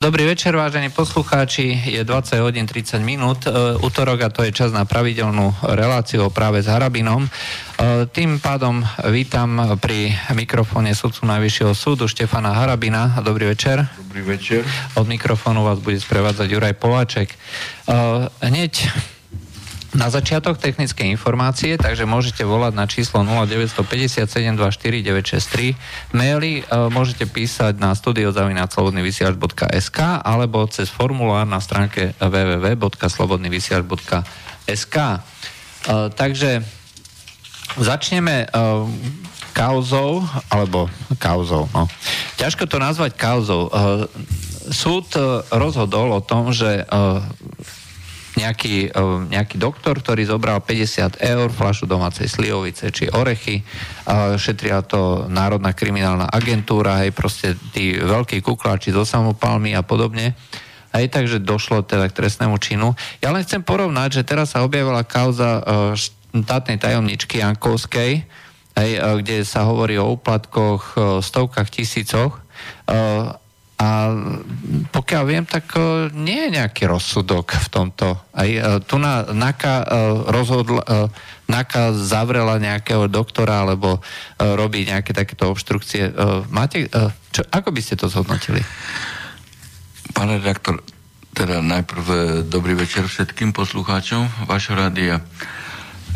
Dobrý večer, vážení poslucháči. Je 20 hodín 30 minút. E, útorok a to je čas na pravidelnú reláciu práve s Harabinom. E, tým pádom vítam pri mikrofóne sudcu Najvyššieho súdu Štefana Harabina. Dobrý večer. Dobrý večer. Od mikrofónu vás bude sprevádzať Juraj Pováček. E, hneď na začiatok technické informácie, takže môžete volať na číslo 0957249963. Maily uh, môžete písať na studiozavinaslobodnyvysiaľ.sk alebo cez formulár na stránke www.slobodnyvysiaľ.sk uh, Takže začneme uh, kauzou, alebo kauzou, no. Ťažko to nazvať kauzou. Uh, súd uh, rozhodol o tom, že uh, nejaký, e, nejaký doktor, ktorý zobral 50 eur, flašu domácej slivovice či orechy, šetria to Národná kriminálna agentúra, hej, proste tí veľkí kukláči zo samopalmy a podobne. Hej, takže došlo teda k trestnému činu. Ja len chcem porovnať, že teraz sa objavila kauza uh, štátnej tajomničky Jankovskej, hej, uh, kde sa hovorí o úplatkoch, stovkách tisícoch. A pokiaľ viem, tak e, nie je nejaký rozsudok v tomto. Aj e, tu na NAKA e, rozhodla, NAKA zavrela nejakého doktora, alebo robí nejaké takéto obštrukcie. Máte, čo, ako by ste to zhodnotili? Pane redaktor, teda najprv dobrý večer všetkým poslucháčom vašho rádia.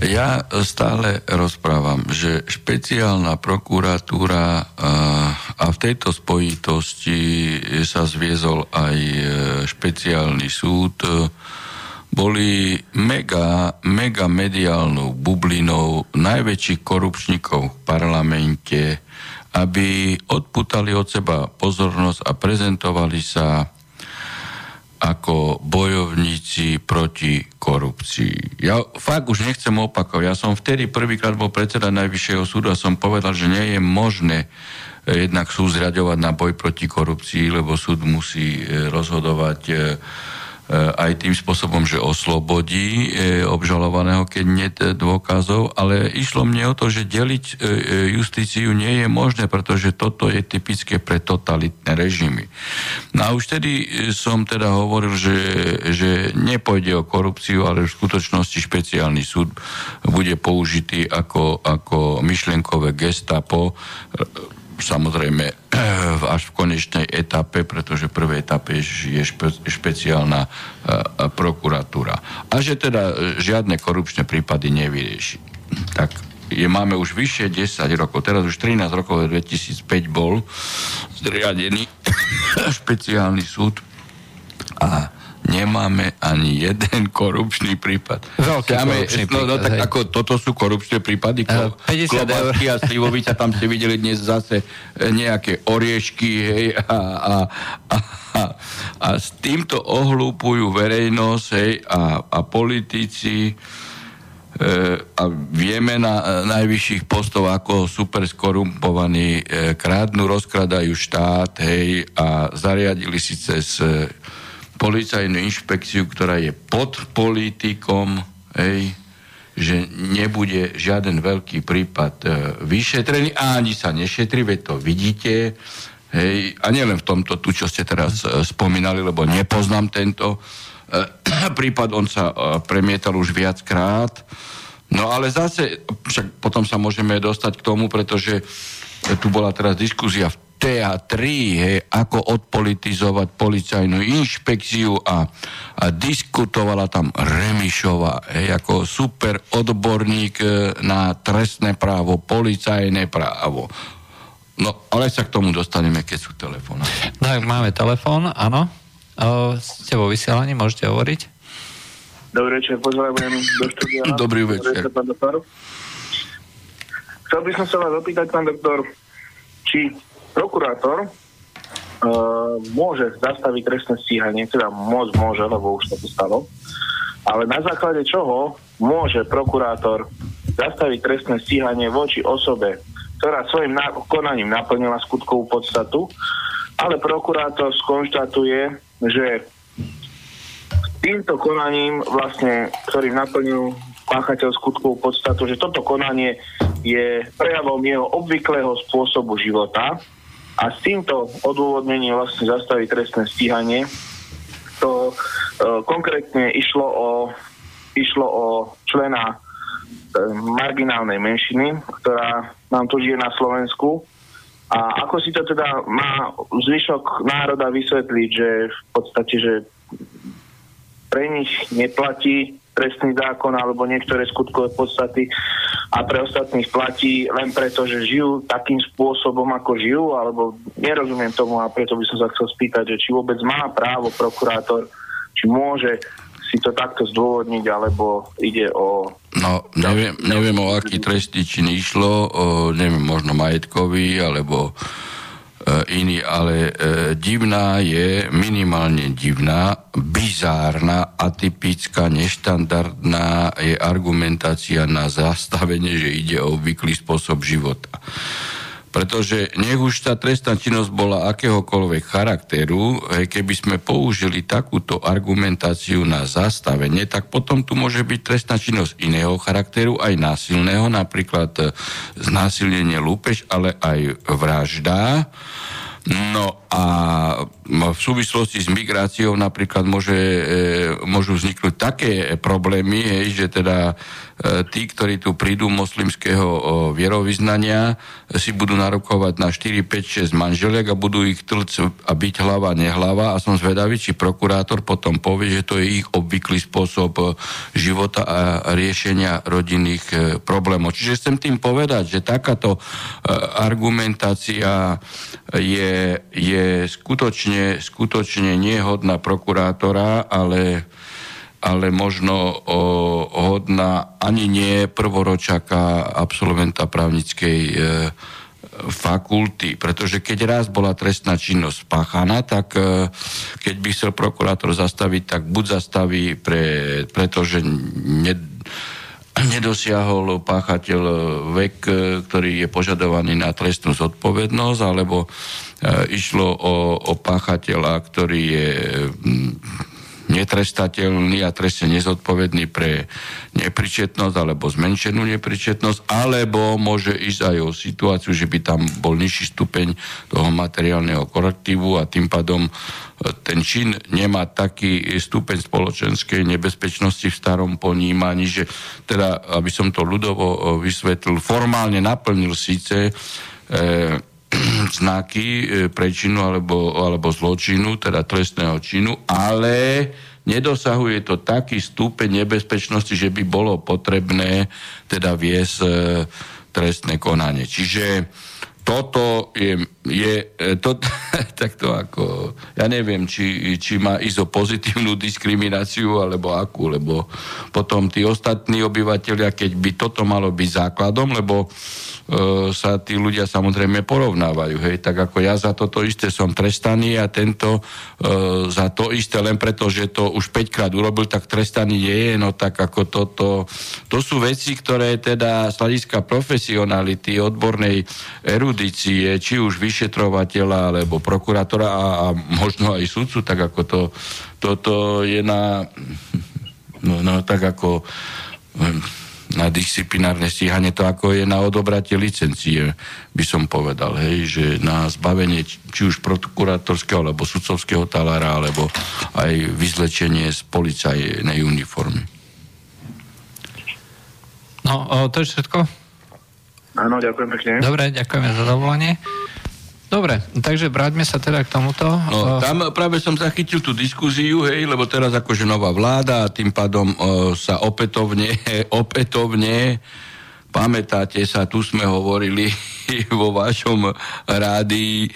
Ja stále rozprávam, že špeciálna prokuratúra a v tejto spojitosti sa zviezol aj e, špeciálny súd, e, boli mega, mega mediálnou bublinou najväčších korupčníkov v parlamente, aby odputali od seba pozornosť a prezentovali sa ako bojovníci proti korupcii. Ja fakt už nechcem opakovať. Ja som vtedy prvýkrát bol predseda Najvyššieho súdu a som povedal, že nie je možné eh, jednak súd zriadovať na boj proti korupcii, lebo súd musí eh, rozhodovať Eh, aj tým spôsobom, že oslobodí eh, obžalovaného, keď nie dôkazov, ale išlo mne o to, že deliť eh, justíciu nie je možné, pretože toto je typické pre totalitné režimy. No a už tedy som teda hovoril, že, že nepôjde o korupciu, ale v skutočnosti špeciálny súd bude použitý ako, ako myšlenkové gestapo samozrejme až v konečnej etape, pretože v prvej etape je špe, špeciálna uh, prokuratúra. A že teda e, žiadne korupčné prípady nevyrieši. Tak je, máme už vyššie 10 rokov, teraz už 13 rokov, 2005 bol zriadený špeciálny súd a nemáme ani jeden korupčný prípad. Veľký Máme, korupčný no, no, tak ako toto sú korupčné prípady. Uh, 50 eur. a Slivovica, tam ste videli dnes zase e, nejaké oriešky hej, a, a, a, a, a s týmto ohlúpujú verejnosť hej, a, a politici e, a vieme na e, najvyšších postov, ako super skorumpovaní krádnu, rozkradajú štát, hej, a zariadili si cez policajnú inšpekciu, ktorá je pod politikom, hej, že nebude žiaden veľký prípad e, vyšetrený a ani sa nešetri, veď to vidíte. Hej, a nielen v tomto, tu čo ste teraz e, spomínali, lebo nepoznám tento e, prípad, on sa e, premietal už viackrát. No ale zase, však potom sa môžeme dostať k tomu, pretože tu bola teraz diskusia v TA3, hej, ako odpolitizovať policajnú inšpekciu a, a diskutovala tam Remišova, hej, ako super odborník e, na trestné právo, policajné právo. No, ale sa k tomu dostaneme, keď sú telefóny. Tak, máme telefón, áno. O, ste vo vysielaní, môžete hovoriť. Dobrý večer, pozdravujem do štúdia. Dobrý večer. Chcel by som sa vás opýtať, pán doktor, či prokurátor uh, môže zastaviť trestné stíhanie, teda môcť môže, lebo už to stalo, ale na základe čoho môže prokurátor zastaviť trestné stíhanie voči osobe, ktorá svojim na- konaním naplnila skutkovú podstatu, ale prokurátor skonštatuje, že týmto konaním, vlastne, ktorým naplnil páchateľ skutkovú podstatu, že toto konanie je prejavom jeho obvyklého spôsobu života a s týmto odôvodnením vlastne zastaviť trestné stíhanie. To e, konkrétne išlo o, išlo o člena e, marginálnej menšiny, ktorá nám tu žije na Slovensku. A ako si to teda má zvyšok národa vysvetliť, že v podstate, že pre nich neplatí trestný zákon alebo niektoré skutkové podstaty a pre ostatných platí len preto, že žijú takým spôsobom, ako žijú, alebo nerozumiem tomu a preto by som sa chcel spýtať, že či vôbec má právo prokurátor, či môže si to takto zdôvodniť, alebo ide o... No, neviem, neviem o aký trestný čin išlo, o, neviem, možno majetkový, alebo iný, ale e, divná je, minimálne divná, bizárna, atypická, neštandardná je argumentácia na zastavenie, že ide o obvyklý spôsob života. Pretože nech už tá trestná činnosť bola akéhokoľvek charakteru, keby sme použili takúto argumentáciu na zastavenie, tak potom tu môže byť trestná činnosť iného charakteru, aj násilného, napríklad e, znásilnenie lúpež, ale aj vražda. No a v súvislosti s migráciou napríklad môže, e, môžu vzniknúť také problémy, že teda e, tí, ktorí tu prídu moslimského vierovýznania, si budú narokovať na 4, 5, 6 manželiek a budú ich tlc a byť hlava, nehlava a som zvedavý, či prokurátor potom povie, že to je ich obvyklý spôsob e, života a riešenia rodinných problémov. Čiže chcem tým povedať, že takáto argumentácia je, je skutočne, skutočne niehodná prokurátora, ale, ale možno o, hodná ani nie prvoročaka absolventa právnickej e, fakulty, pretože keď raz bola trestná činnosť spáchaná, tak e, keď by chcel prokurátor zastaviť, tak buď zastaví, pre, pretože ne, nedosiahol páchateľ vek, e, ktorý je požadovaný na trestnú zodpovednosť, alebo E, išlo o, o páchateľa, ktorý je netrestateľný a trestne nezodpovedný pre nepričetnosť alebo zmenšenú nepričetnosť, alebo môže ísť aj o situáciu, že by tam bol nižší stupeň toho materiálneho korektívu a tým pádom e, ten čin nemá taký stupeň spoločenskej nebezpečnosti v starom ponímaní, že teda, aby som to ľudovo e, vysvetlil, formálne naplnil síce e, znaky e, prečinu alebo, alebo zločinu, teda trestného činu, ale nedosahuje to taký stupeň nebezpečnosti, že by bolo potrebné teda viesť e, trestné konanie. Čiže toto je, je e, to, takto ako, ja neviem, či, či má ísť pozitívnu diskrimináciu, alebo akú, lebo potom tí ostatní obyvateľia, keď by toto malo byť základom, lebo E, sa tí ľudia samozrejme porovnávajú. Hej? Tak ako ja za toto isté som trestaný a tento e, za to isté len preto, že to už 5 krát urobil, tak trestaný nie je. No tak ako toto, to sú veci, ktoré teda z hľadiska profesionality, odbornej erudície, či už vyšetrovateľa alebo prokurátora a, a možno aj sudcu, tak ako to, toto je na no, no tak ako na disciplinárne stíhanie, to ako je na odobratie licencie, by som povedal, hej, že na zbavenie či už prokurátorského alebo sudcovského talára, alebo aj vyzlečenie z policajnej uniformy. No, to je všetko? Áno, ďakujem pekne. Dobre, ďakujeme za dovolenie. Dobre, takže vráťme sa teda k tomuto. No, tam práve som zachytil tú diskuziu, hej, lebo teraz akože nová vláda a tým pádom o, sa opätovne, opätovne pamätáte sa, tu sme hovorili vo vašom rádii,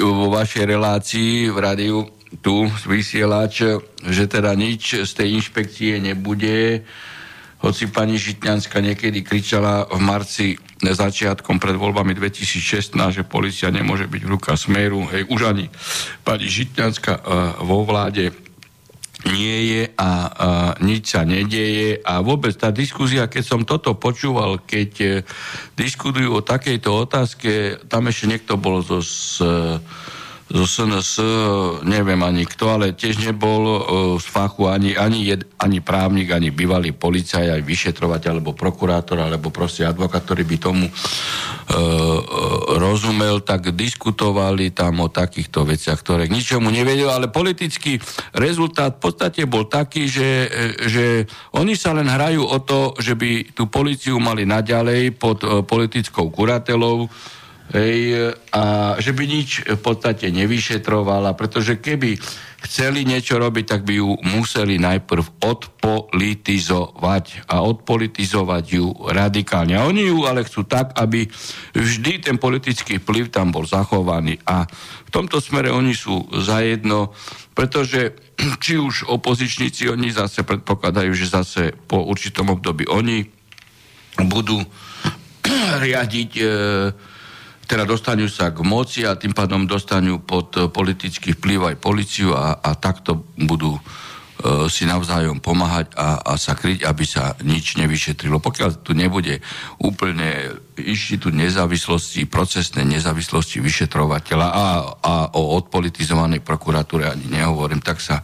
vo vašej relácii v rádiu tu vysielač, že teda nič z tej inšpekcie nebude, hoci pani Žitňanská niekedy kričala v marci začiatkom pred voľbami 2016, že policia nemôže byť v rukách smeru, hej, už ani pani Žitňanská uh, vo vláde nie je a, a nič sa nedieje. A vôbec tá diskusia, keď som toto počúval, keď e, diskutujú o takejto otázke, tam ešte niekto bol zo, z, zo SNS, neviem ani kto, ale tiež nebol uh, z fachu ani, ani, jed, ani právnik, ani bývalý policaj, aj vyšetrovateľ, alebo prokurátor, alebo proste advokát, ktorý by tomu uh, rozumel, tak diskutovali tam o takýchto veciach, ktoré k ničomu nevedel, ale politický rezultát v podstate bol taký, že, že oni sa len hrajú o to, že by tú policiu mali naďalej pod politickou kuratelou, Hej, a že by nič v podstate nevyšetrovala, pretože keby chceli niečo robiť, tak by ju museli najprv odpolitizovať a odpolitizovať ju radikálne. A oni ju ale chcú tak, aby vždy ten politický vplyv tam bol zachovaný. A v tomto smere oni sú zajedno, pretože či už opozičníci, oni zase predpokladajú, že zase po určitom období oni budú riadiť e, teda dostanú sa k moci a tým pádom dostanú pod eh, politický vplyv aj policiu a, a takto budú e, si navzájom pomáhať a, a sa kryť, aby sa nič nevyšetrilo. Pokiaľ tu nebude úplne inštitút nezávislosti, procesnej nezávislosti vyšetrovateľa a, a o odpolitizovanej prokuratúre ani nehovorím, tak sa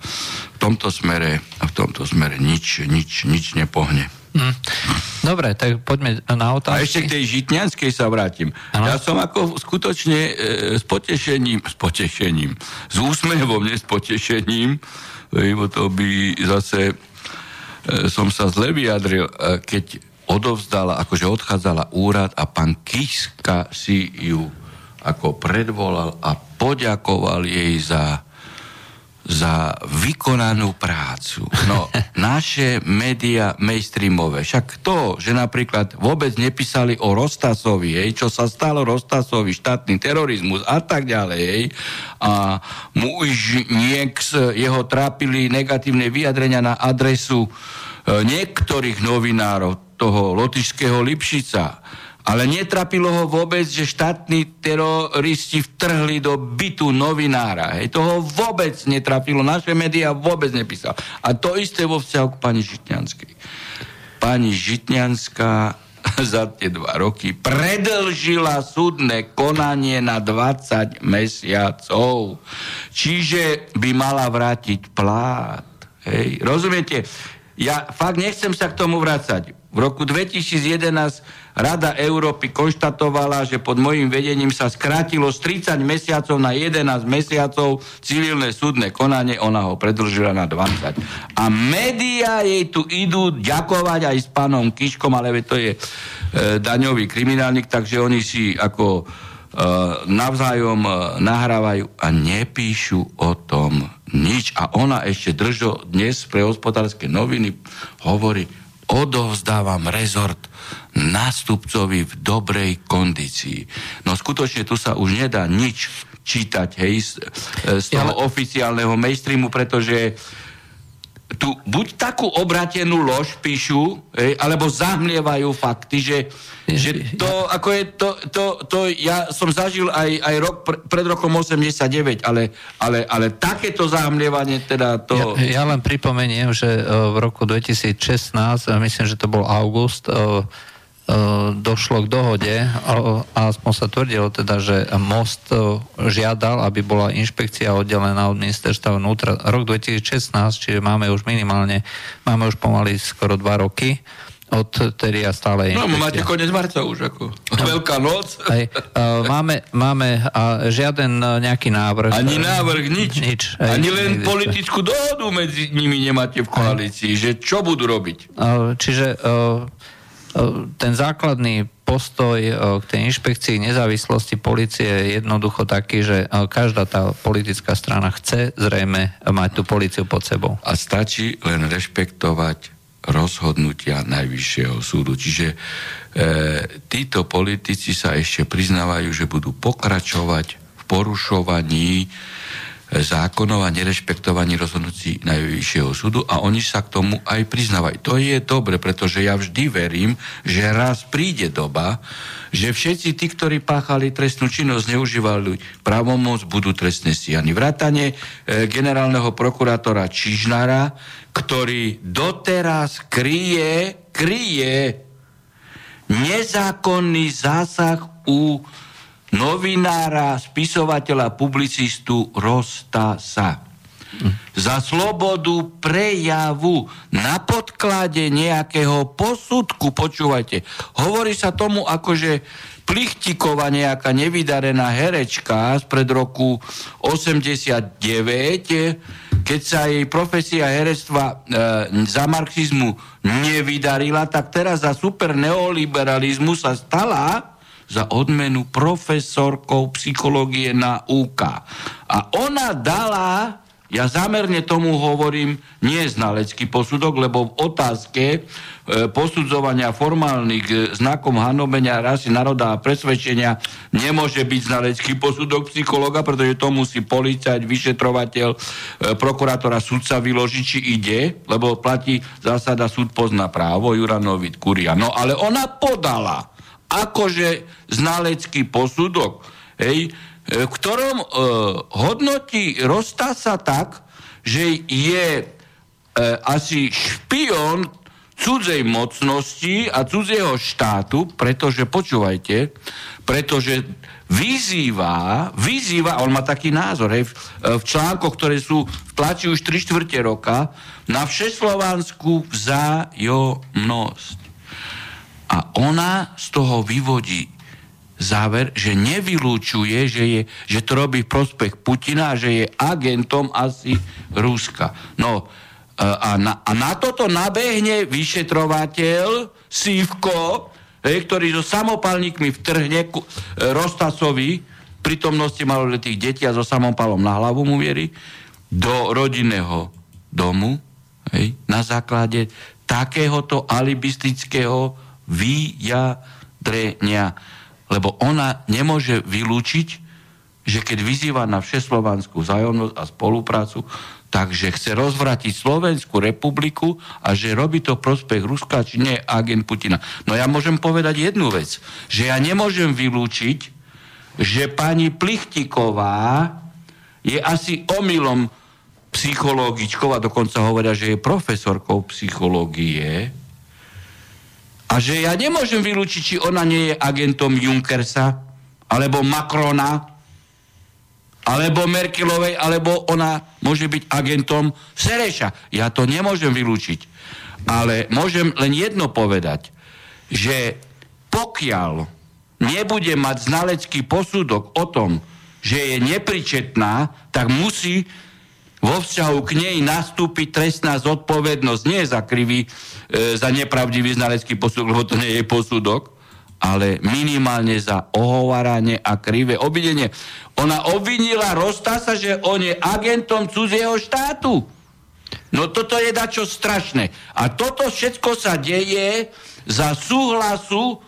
v tomto smere, v tomto smere nič, nič, nič nepohne. Mm. Dobre, tak poďme na otázky. A ešte k tej žitňanskej sa vrátim. Ano. Ja som ako skutočne e, s potešením, s potešením, s úsmevom, nie s potešením, lebo to by zase e, som sa zle vyjadril, e, keď odovzdala, akože odchádzala úrad a pán Kiska si ju ako predvolal a poďakoval jej za za vykonanú prácu. No, naše média mainstreamové, však to, že napríklad vôbec nepísali o Rostasovi, hej, čo sa stalo Rostasovi, štátny terorizmus a tak ďalej, hej, a mu už nieks, jeho trápili negatívne vyjadrenia na adresu e, niektorých novinárov, toho lotišského Lipšica, ale netrapilo ho vôbec, že štátni teroristi vtrhli do bytu novinára. Hej, toho vôbec netrapilo. Naše médiá vôbec nepísal. A to isté vo vzťahu k pani Žitňanskej. Pani Žitňanská za tie dva roky predlžila súdne konanie na 20 mesiacov. Čiže by mala vrátiť plát. Hej, rozumiete? Ja fakt nechcem sa k tomu vrácať. V roku 2011 Rada Európy konštatovala, že pod môjim vedením sa skrátilo z 30 mesiacov na 11 mesiacov civilné súdne konanie, ona ho predlžila na 20. A médiá jej tu idú ďakovať aj s pánom Kiškom, ale to je e, daňový kriminálnik, takže oni si ako e, navzájom e, nahrávajú a nepíšu o tom nič. A ona ešte držo dnes pre hospodárske noviny hovorí, odovzdávam rezort nástupcovi v dobrej kondícii. No skutočne tu sa už nedá nič čítať hej, z, z toho ja, oficiálneho mainstreamu, pretože tu buď takú obratenú lož píšu, hej, alebo zahmlievajú fakty, že, že to, ako je, to, to, to ja som zažil aj, aj rok, pred rokom 89, ale, ale, ale takéto zahmlievanie teda to... Ja, ja len pripomeniem, že e, v roku 2016, e, myslím, že to bol august, e, došlo k dohode a aspoň sa tvrdilo teda, že Most žiadal, aby bola inšpekcia oddelená od ministerstva vnútra rok 2016, čiže máme už minimálne, máme už pomaly skoro dva roky od tedy a stále No, máte konec marca už, ako no. veľká noc. Aj, uh, máme, máme uh, žiaden nejaký návrh. Ani návrh, nič. nič aj, Ani len neexistuje. politickú dohodu medzi nimi nemáte v koalícii, aj. že čo budú robiť. Uh, čiže uh, ten základný postoj k tej inšpekcii nezávislosti policie je jednoducho taký, že každá tá politická strana chce zrejme mať tú policiu pod sebou. A stačí len rešpektovať rozhodnutia Najvyššieho súdu. Čiže e, títo politici sa ešte priznávajú, že budú pokračovať v porušovaní zákonov a nerešpektovaní rozhodnutí Najvyššieho súdu a oni sa k tomu aj priznávajú. To je dobre, pretože ja vždy verím, že raz príde doba, že všetci tí, ktorí páchali trestnú činnosť, neužívali právomoc, budú trestne stíhaní. Vrátane e, generálneho prokurátora Čižnára, ktorý doteraz kryje, kryje nezákonný zásah u novinára, spisovateľa, publicistu Rostasa. Za slobodu prejavu na podklade nejakého posudku, počúvajte, hovorí sa tomu akože Plichtiková nejaká nevydarená herečka z pred roku 89, keď sa jej profesia herectva e, za marxizmu nevydarila, tak teraz za super neoliberalizmu sa stala za odmenu profesorkou psychológie na UK. A ona dala ja zámerne tomu hovorím nie znalecký posudok, lebo v otázke e, posudzovania formálnych e, znakom hanobenia rasy, národa a presvedčenia nemôže byť znalecký posudok psychologa, pretože to musí policajt, vyšetrovateľ, e, prokurátora, sudca vyložiť, či ide, lebo platí zásada súd pozná právo, Juranovit, Kuria. No ale ona podala akože znalecký posudok, hej, E, v ktorom e, hodnotí Rostasa tak, že je e, asi špion cudzej mocnosti a cudzieho štátu, pretože, počúvajte, pretože vyzýva, vyzýva, on má taký názor, hej, v, v článkoch, ktoré sú v tlači už 3 čtvrte roka, na všeslovanskú vzájomnosť. A ona z toho vyvodí záver, že nevylúčuje, že, je, že to robí prospech Putina že je agentom asi Ruska. No e, a na, a na toto nabehne vyšetrovateľ Sivko, hej, ktorý so samopalníkmi vtrhne ku, e, Rostasovi prítomnosti maloletých detí a so samopalom na hlavu mu vieri do rodinného domu hej, na základe takéhoto alibistického vyjadrenia lebo ona nemôže vylúčiť, že keď vyzýva na všeslovanskú vzájomnosť a spoluprácu, takže chce rozvratiť Slovenskú republiku a že robí to prospech Ruska, či nie agent Putina. No ja môžem povedať jednu vec, že ja nemôžem vylúčiť, že pani Plichtiková je asi omylom psychologičkou a dokonca hovoria, že je profesorkou psychológie, a že ja nemôžem vylúčiť, či ona nie je agentom Junkersa, alebo Macrona, alebo Merkelovej, alebo ona môže byť agentom Sereša. Ja to nemôžem vylúčiť. Ale môžem len jedno povedať, že pokiaľ nebude mať znalecký posudok o tom, že je nepričetná, tak musí vo vzťahu k nej nastúpiť trestná zodpovednosť nie za krivý, e, za nepravdivý znalecký posudok, lebo to nie je posudok, ale minimálne za ohováranie a krivé obvinenie. Ona obvinila Rostasa, že on je agentom cudzieho štátu. No toto je dačo strašné. A toto všetko sa deje za súhlasu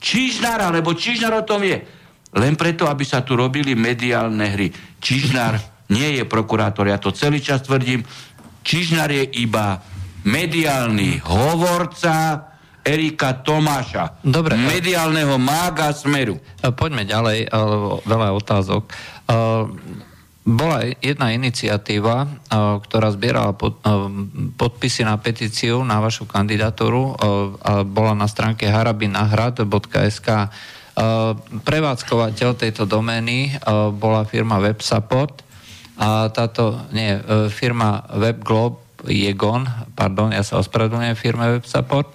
Čižnára, lebo Čižnár o tom je. Len preto, aby sa tu robili mediálne hry. Čižnár nie je prokurátor, ja to celý čas tvrdím. Čižnar je iba mediálny hovorca Erika Tomáša. Dobre. Mediálneho mága Smeru. Poďme ďalej, veľa otázok. Bola jedna iniciatíva, ktorá zbierala podpisy na petíciu na vašu kandidatúru a bola na stránke harabinahrad.sk prevádzkovateľ tejto domény bola firma WebSupport a táto, nie, e, firma WebGlobe Jegon, pardon, ja sa ospravedlňujem firme WebSupport,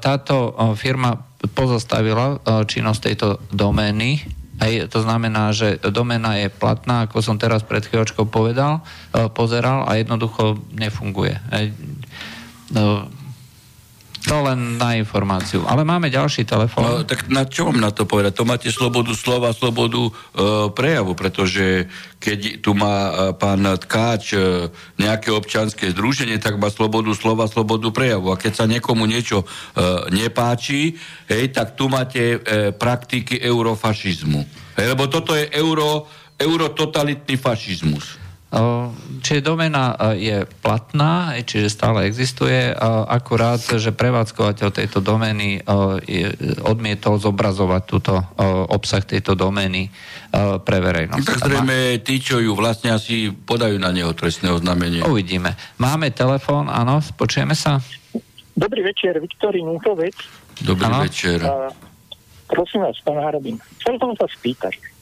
táto e, firma pozastavila e, činnosť tejto domény, aj to znamená, že doména je platná, ako som teraz pred chvíľočkou povedal, pozeral a jednoducho nefunguje. To len na informáciu. Ale máme ďalší telefón. No, tak na čo mám na to povedať? To máte slobodu slova, slobodu e, prejavu, pretože keď tu má e, pán Tkáč e, nejaké občanské združenie, tak má slobodu slova, slobodu prejavu. A keď sa niekomu niečo e, nepáči, hej, tak tu máte e, praktiky eurofašizmu. Hej, lebo toto je euro, eurototalitný fašizmus. Čiže domena je platná, čiže stále existuje, akurát, že prevádzkovateľ tejto domény odmietol zobrazovať túto obsah tejto domény pre verejnosť. Tak zrejme tí, čo ju vlastne asi podajú na neho trestné oznámenie. Uvidíme. Máme telefón, áno, počujeme sa? Dobrý večer, Viktorín Útovec. Dobrý ano. večer. prosím vás, pán Harabin, chcel som sa spýtať.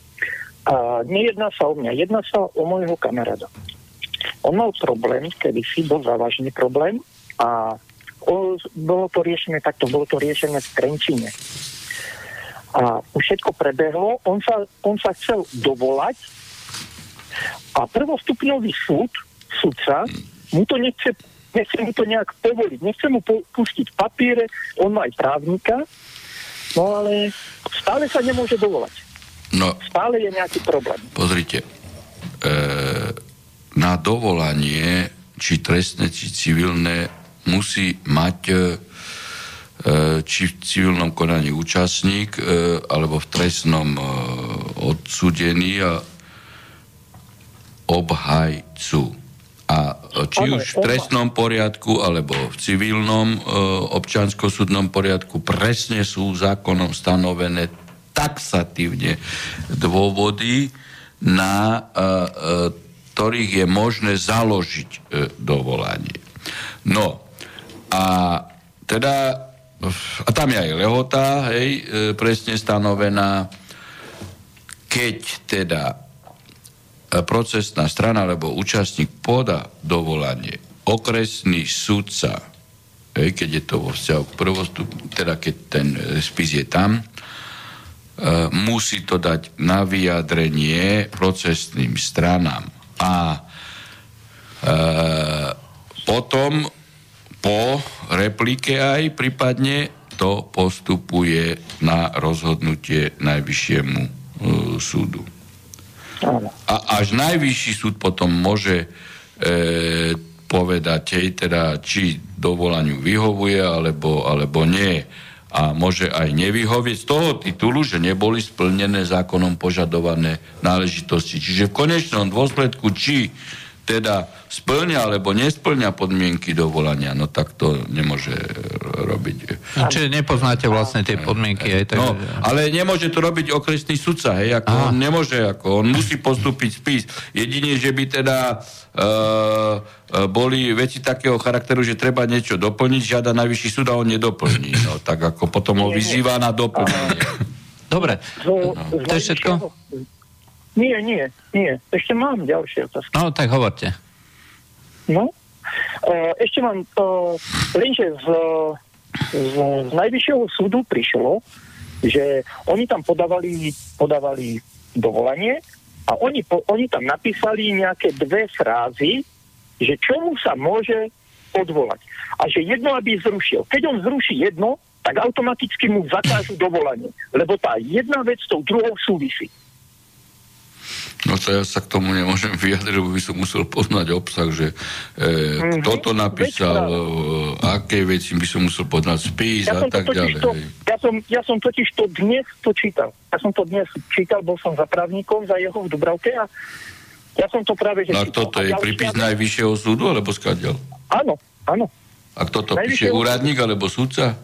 A nejedná sa o mňa, jedná sa o môjho kamaráda. On mal problém, kedy si bol závažný problém a o, bolo to riešené takto, bolo to riešené v Trenčine. A už všetko prebehlo, on sa, on sa chcel dovolať a prvostupňový súd, sudca, mu to nechce, nechce mu to nejak povoliť, nechce mu pu- pustiť papiere, on má aj právnika, no ale stále sa nemôže dovolať. No, Stále je nejaký problém. pozrite, e, na dovolanie, či trestné, či civilné, musí mať e, či v civilnom konaní účastník, e, alebo v trestnom e, odsúdený a obhajcu. A e, či už v trestnom poriadku, alebo v civilnom e, občansko-súdnom poriadku presne sú zákonom stanovené taxatívne dôvody, na e, e, ktorých je možné založiť e, dovolanie. No, a teda, a tam je aj lehota, hej, presne stanovená, keď teda procesná strana alebo účastník poda dovolanie, okresný sudca, hej, keď je to vo vzťahu k prvostup, teda keď ten spis je tam, musí to dať na vyjadrenie procesným stranám. A e, potom po replike aj prípadne to postupuje na rozhodnutie najvyššiemu e, súdu. A až najvyšší súd potom môže e, povedať, hej, teda, či dovolaniu vyhovuje, alebo, alebo nie. A môže aj nevyhovieť z toho titulu, že neboli splnené zákonom požadované náležitosti. Čiže v konečnom dôsledku, či teda splňa alebo nesplňa podmienky dovolania, no tak to nemôže robiť. No, čiže nepoznáte vlastne tie podmienky. Aj, tak, No, ale nemôže to robiť okresný sudca, hej, ako Aha. on nemôže, ako on musí postúpiť spis. Jedine, že by teda uh, boli veci takého charakteru, že treba niečo doplniť, žiada najvyšší súd a on nedoplní. No, tak ako potom ho vyzýva na doplnenie. Dobre, to je všetko? Nie, nie, nie. Ešte mám ďalšie otázky. No, tak hovorte. No. E, ešte mám, to, lenže z, z, z najvyššieho súdu prišlo, že oni tam podávali, podávali dovolanie a oni, po, oni tam napísali nejaké dve frázy, že čomu sa môže odvolať. A že jedno, aby zrušil. Keď on zruší jedno, tak automaticky mu zakážu dovolanie. Lebo tá jedna vec s tou druhou súvisí. No to ja sa k tomu nemôžem vyjadriť, lebo by som musel poznať obsah, že e, kto to napísal, e, aké veci by som musel poznať spis Ja a tak ďalej. to, ja, som, ja som totiž to dnes to čítal. Ja som to dnes čítal, bol som za právnikom, za jeho v Dubravke a ja som to práve že No a toto je ďalšia prípis vec- najvyššieho súdu, alebo skadiaľ? Áno, áno. A kto to píše, úradník alebo sudca?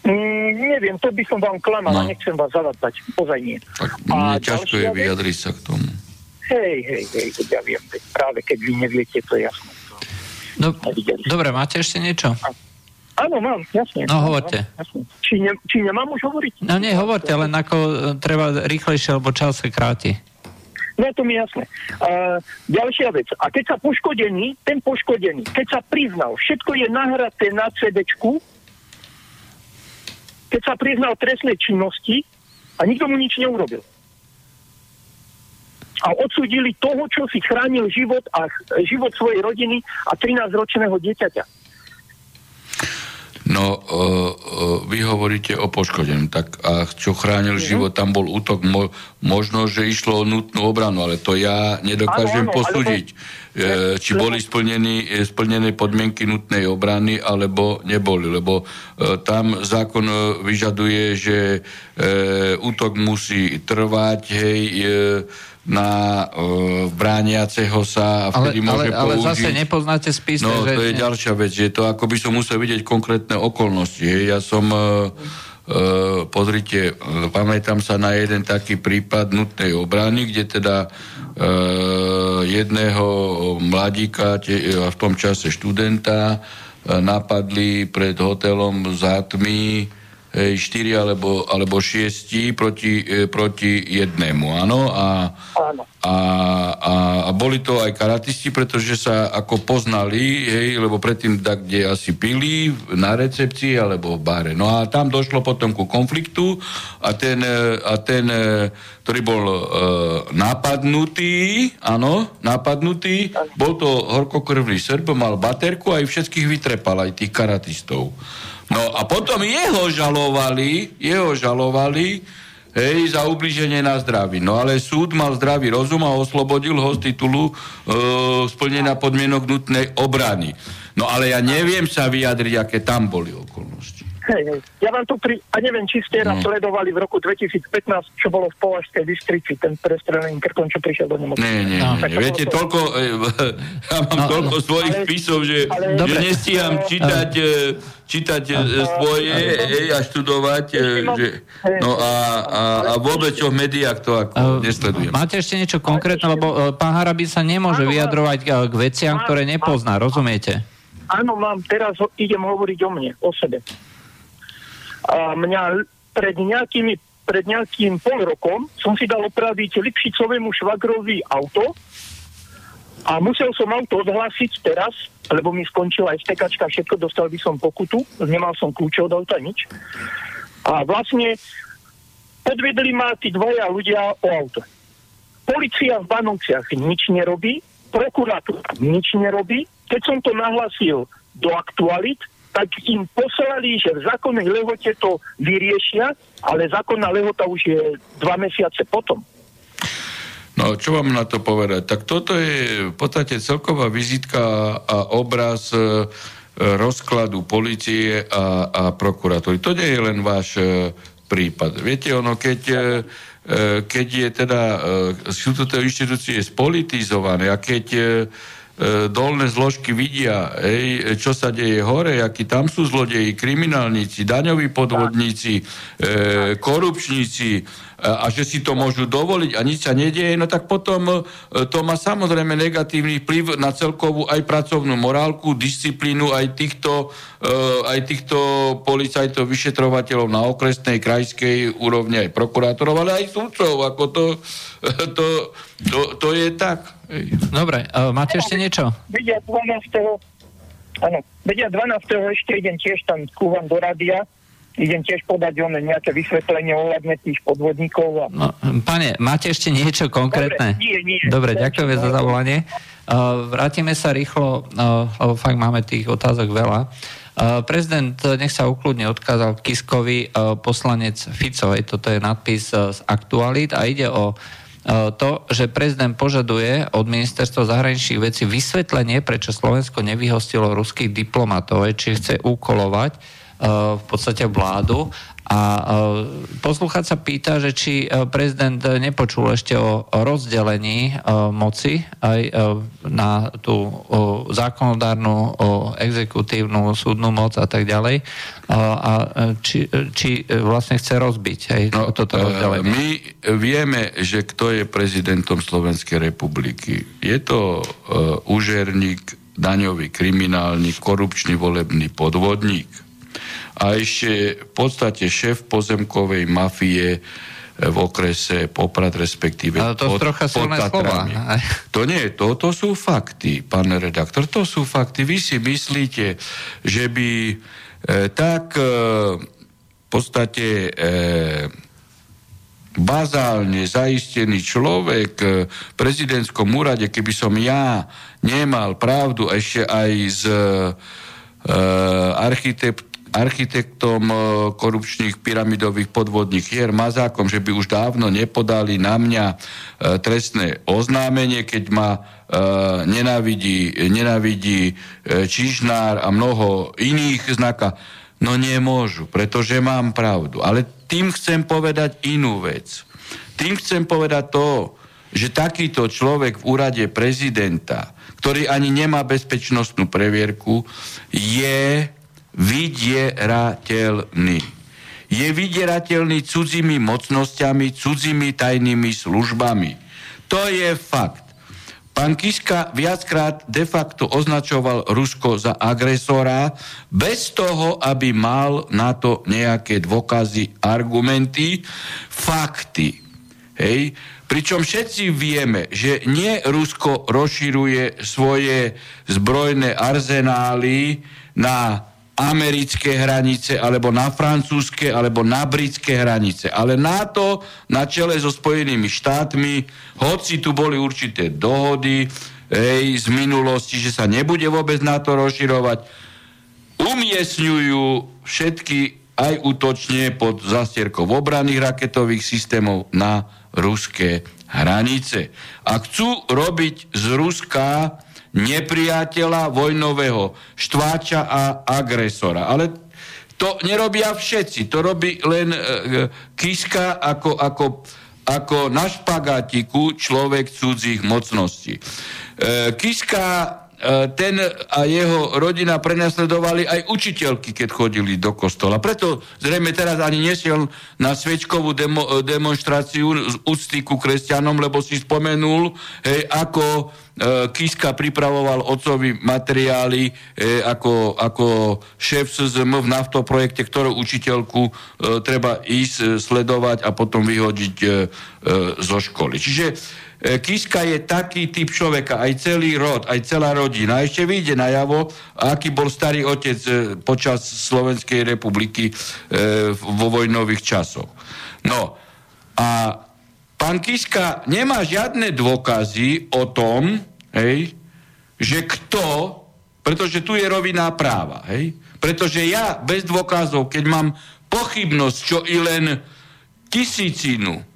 Mm, neviem, to by som vám klamal No. a nechcem vás zavádzať. Ozaj nie. Tak A mne ťažko je vyjadriť sa k tomu. Hej, hej, hej, ja viem, práve keď vy neviete, to je jasné. No, Nevideli ste. dobre, máte ešte niečo? Áno, mám, jasne. No, hovorte. jasne. Či, ne, či nemám už hovoriť? No nie, hovorte, len ako e, treba rýchlejšie, lebo čas sa kráti. No to mi jasné. Uh, ďalšia vec. A keď sa poškodený, ten poškodený, keď sa priznal, všetko je nahraté na CDčku, keď sa priznal trestnej činnosti a nikto mu nič neurobil. A odsúdili toho, čo si chránil život a život svojej rodiny a 13-ročného dieťaťa. No, uh, uh, vy hovoríte o poškodenom, tak a čo chránil Mhm. život, tam bol útok, mo, možno, že išlo o nutnú obranu, ale to ja nedokážem Áno, áno, posúdiť, e, či lebo- boli splnení, e, splnené podmienky nutnej obrany, alebo neboli, lebo e, tam zákon e, vyžaduje, že e, útok musí trvať, hej, e, na e, brániaceho sa a Ale, vtedy ale, môže ale použiť... zase nepoznáte spis, No, to je ďalšia vec, že to ako by som musel vidieť konkrétne okolnosti. Hej. Ja som, uh, pozrite, uh, pamätám sa na jeden taký prípad nutnej obrany, kde teda uh, jedného mladíka, v tom čase študenta, napadli pred hotelom za tmy hej, 4 alebo, alebo 6 proti, e, proti jednému, áno? A, Áno. a, a, a boli to aj karatisti, pretože sa ako poznali, hej, lebo predtým tak, kde asi pili, na recepcii alebo v bare. No a tam došlo potom ku konfliktu a ten, e, a ten e, ktorý bol e, napadnutý, áno, napadnutý, bol to horkokrvný Srb, mal baterku a aj všetkých vytrepal, aj tých karatistov. No a potom jeho žalovali, jeho žalovali, hej, za ubliženie na zdraví. No ale súd mal zdravý rozum a oslobodil ho z titulu e, splnenia podmienok nutnej obrany. No ale ja neviem sa vyjadriť, aké tam boli okolnosti. Hej, hej. Ja vám tu pri... A neviem, či ste No. sledovali v roku 2015, čo bolo v Považskej distrikcii, ten prestrelený krkom, čo prišiel do nemocnice. Nie, nie, No. nie. Viete, to. toľko, e, ja mám No, toľko svojich ale- spisov, že, ale- že nestíham čítať, e, čítať e, svoje hej, a študovať. Že, no a, a, a vôbec čo v médiách to ako Uh, nesledujem. Máte ešte niečo konkrétne, lebo pán Harabin sa nemôže vyjadrovať k veciam, ktoré nepozná, rozumiete? Áno, mám, teraz idem hovoriť o mne, o sebe. A mňa pred nejakými pred nejakým pol rokom som si dal opraviť Lipšicovému švagrovi auto a musel som auto odhlásiť teraz, lebo mi skončila aj stekačka, všetko, dostal by som pokutu, nemal som kľúče od auta, nič. A vlastne podvedli ma tí dvaja ľudia o auto. Polícia v Banovciach nič nerobí, prokuratúra nič nerobí. Keď som to nahlasil do aktualit, tak im poslali, že v zákonnej lehote to vyriešia, ale zákonná lehota už je dva mesiace potom. No, čo vám na to povedať? Tak toto je v podstate celková vizitka a obraz e, rozkladu policie a, a prokuratúry. To nie je len váš e, prípad. Viete, ono, keď, e, e, keď je teda, sú toto inštitúcie spolitizované a keď dolné zložky vidia, ej, čo sa deje hore, akí tam sú zlodeji, kriminálnici, daňoví podvodníci, e, korupčníci a, a že si to môžu dovoliť a nič sa nedieje, no tak potom e, to má samozrejme negatívny vplyv na celkovú aj pracovnú morálku, disciplínu aj týchto, e, aj týchto policajtov, vyšetrovateľov na okresnej, krajskej úrovni, aj prokurátorov, ale aj súdcov, ako to, to, to, to je tak. Dobre, máte ešte niečo? Vedia 12. Áno, vedia 12. ešte idem tiež tam kúvam do rádia, idem tiež podať one nejaké vysvetlenie ohľadne tých podvodníkov a No, pane, máte ešte niečo konkrétne? Dobre, nie, nie. Dobre, ďakujeme za zavolanie. Uh, vrátime sa rýchlo, uh, lebo fakt máme tých otázok veľa. Uh, prezident, nech sa ukludne odkázal Kiskovi, uh, poslanec Ficovej, toto je nadpis uh, z aktualít a ide o to, že prezident požaduje od ministerstva zahraničných vecí vysvetlenie, prečo Slovensko nevyhostilo ruských diplomatov, či chce úkolovať v podstate vládu. A uh, poslucháč sa pýta, že či uh, prezident nepočul ešte o, rozdelení moci aj na tú zákonodárnu, exekutívnu, súdnu moc a tak ďalej. A či, či vlastne chce rozbiť aj no, toto rozdelenie. My vieme, že kto je prezidentom Slovenskej republiky. Je to úžerník, daňový kriminálnik, korupčný volebný podvodník. A ešte v podstate šéf pozemkovej mafie e, v okrese Poprad, respektíve Ale to sú trocha silné slova. To nie, to, to sú fakty, pán redaktor, to sú fakty. Vy si myslíte, že by e, tak e, v podstate e, bazálne zaistený človek e, v prezidentskom úrade, keby som ja nemal pravdu ešte aj s e, architekt, architektom e, korupčných pyramidových podvodných hier Mazákom, že by už dávno nepodali na mňa e, trestné oznámenie, keď ma nenávidí, nenávidí e, Čižnár a mnoho iných znaka. No nemôžu, pretože mám pravdu. Ale tým chcem povedať inú vec. Tým chcem povedať to, že takýto človek v úrade prezidenta, ktorý ani nemá bezpečnostnú previerku, je vydierateľný. Je vydierateľný cudzími mocnosťami, cudzími tajnými službami. To je fakt. Pán Kiska viackrát de facto označoval Rusko za agresora bez toho, aby mal na to nejaké dôkazy, argumenty, fakty. Hej? Pričom všetci vieme, že nie Rusko rozširuje svoje zbrojné arzenály na americké hranice, alebo na francúzske, alebo na britské hranice. Ale NATO na čele so Spojenými štátmi, hoci tu boli určité dohody ej, z minulosti, že sa nebude vôbec NATO rozširovať, umiestňujú všetky aj útočne pod zastierkou obranných raketových systémov na ruské hranice. A chcú robiť z Ruska nepriateľa vojnového, štváča a agresora. Ale to nerobia všetci, to robí len e, Kiska ako, ako, ako na špagátiku človek cudzích mocností. E, Kiska E, ten a jeho rodina prenasledovali aj učiteľky, keď chodili do kostola. Preto zrejme teraz ani nesiel na svečkovú demo, e, demonstráciu z úcty ku kresťanom, lebo si spomenul, hej, ako e, Kiska pripravoval otcovi materiály e, ako, ako šéf SZM v naftoprojekte, ktorú učiteľku e, treba ísť e, sledovať a potom vyhodiť e, e, zo školy. Čiže E, Kiska je taký typ človeka, aj celý rod, aj celá rodina. A ešte vyjde najavo, aký bol starý otec e, počas Slovenskej republiky e, vo vojnových časoch. No a pán Kiska nemá žiadne dôkazy o tom, hej, že kto, pretože tu je roviná práva, hej, pretože ja bez dôkazov, keď mám pochybnosť, čo i len tisícinu,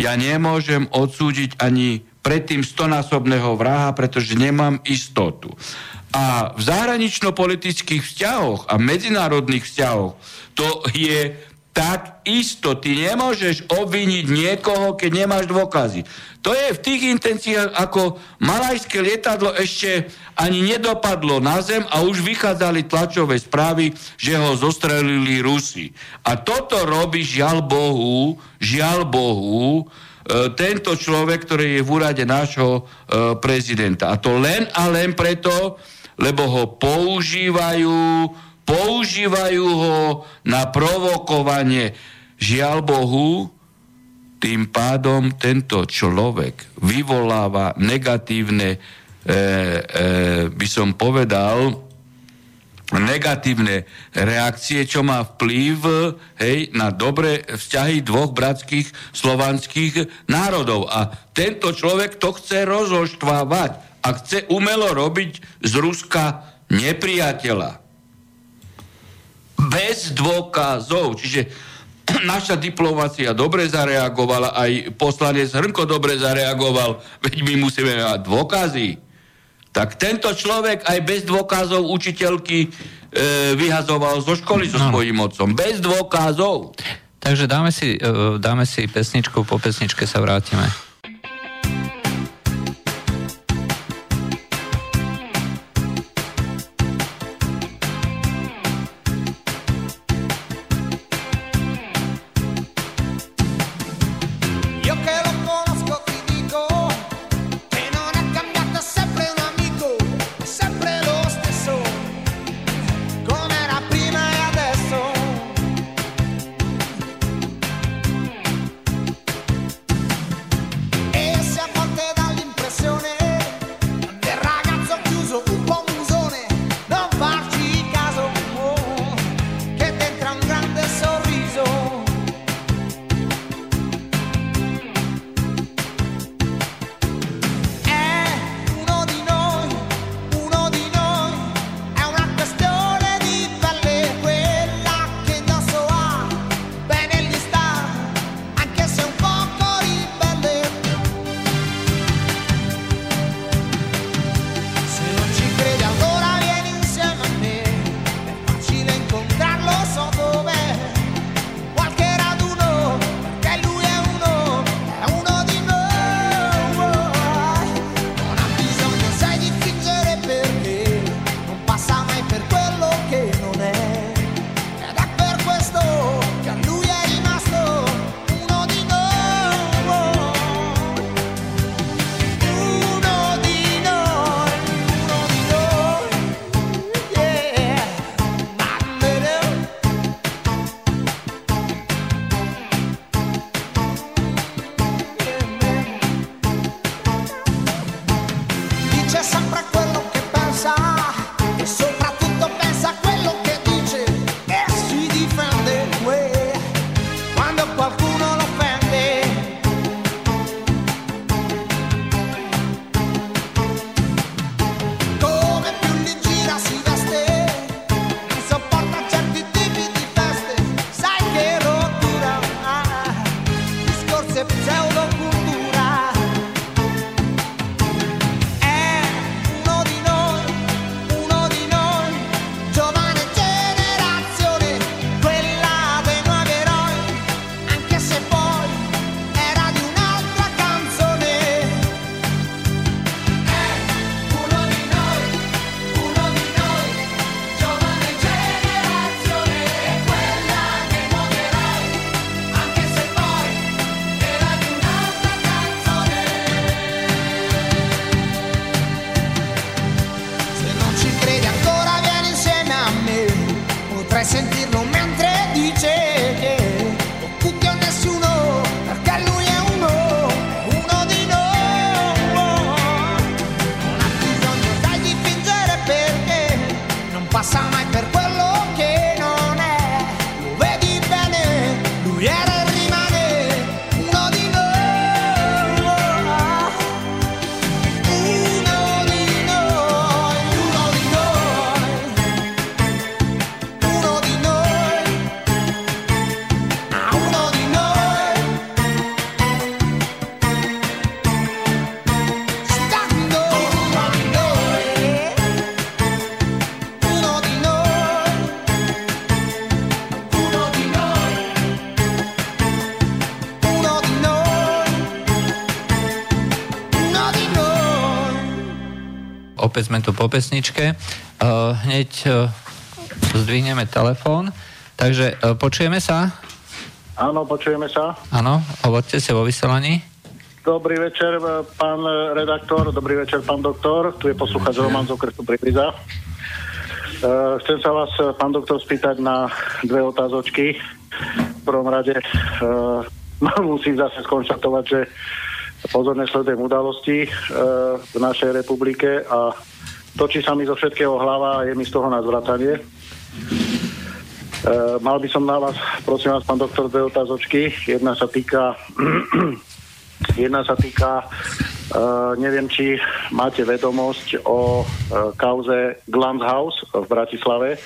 ja nemôžem odsúdiť ani predtým stonásobného vraha, pretože nemám istotu. A v zahranično-politických vzťahoch a medzinárodných vzťahoch to je tak isto. Ty nemôžeš obviniť niekoho, keď nemáš dôkazy. To je v tých intenciách, ako malajské lietadlo ešte ani nedopadlo na zem a už vychádzali tlačové správy, že ho zostrelili Rusi. A toto robí žiaľ Bohu, žiaľ Bohu, e, tento človek, ktorý je v úrade nášho e, prezidenta. A to len a len preto, lebo ho používajú používajú ho na provokovanie. Žiaľ Bohu, tým pádom tento človek vyvoláva negatívne, e, e, by som povedal, negatívne reakcie, čo má vplyv hej, na dobré vzťahy dvoch bratských slovanských národov. A tento človek to chce rozoštvávať a chce umelo robiť z Ruska nepriateľa bez dôkazov. Čiže naša diplomácia dobre zareagovala, aj poslanec Hrnko dobre zareagoval, veď my musíme mať dôkazy. Tak tento človek aj bez dôkazov učiteľky e, vyhazoval zo školy so no. svojím otcom. Bez dôkazov. Takže dáme si, e, dáme si pesničku, po pesničke sa vrátime. Tu po pesničke. Uh, hneď uh, zdvihneme telefón. Takže uh, počujeme sa? Áno, počujeme sa. Áno, hovorte si vo vysielaní. Dobrý večer, pán redaktor, dobrý večer, pán doktor. Tu je poslucháč Roman z okresu Pribriza. Uh, chcem sa vás, pán doktor, spýtať na dve otázočky. V prvom rade uh, musím zase skonštatovať, že pozorne sledujem udalosti uh, v našej republike a točí sa mi zo všetkého hlava a je mi z toho na zvratanie. Uh, mal by som na vás, prosím vás, pán doktor, dve otázočky. Jedna sa týka Jedna sa týka, uh, neviem, či máte vedomosť o uh, kauze Glans House v Bratislave,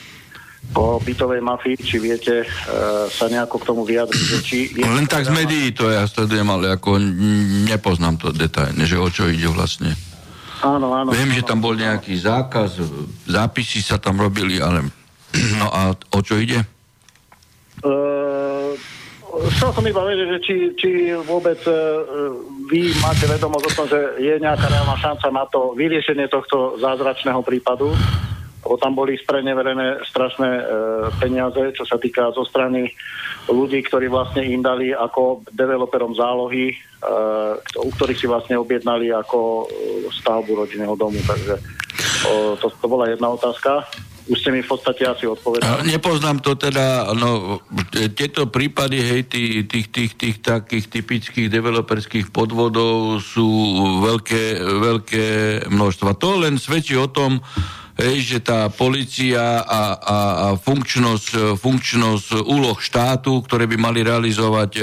o bytovej mafii, či viete uh, sa nejako k tomu vyjadriť, či... Je Len tak z médií to ja sledujem, ale ako nepoznám to detailne, že o čo ide vlastne. Áno, áno. Viem, áno. že tam bol nejaký zákaz, zápisy sa tam robili, ale no a o čo ide? Uh, chcel som iba vedieť, že či, či vôbec uh, vy máte vedomosť o tom, že je nejaká reálna šanca na to vyriešenie tohto zázračného prípadu, lebo tam boli spreneverené strašné uh, peniaze, čo sa týka zo strany ľudí, ktorí vlastne im dali ako developerom zálohy, uh, u ktorých si vlastne objednali ako uh, stavbu rodinného domu. Takže uh, to, to bola jedna otázka. Už ste mi v podstate asi odpovedali. Nepoznám to teda, no, tieto prípady, hej, tých, tých, tých, tých takých typických developerských podvodov sú veľké, veľké množstva. To len svedčí o tom, hej, že tá policia a, a, a funkčnosť, funkčnosť úloh štátu, ktoré by mali realizovať e,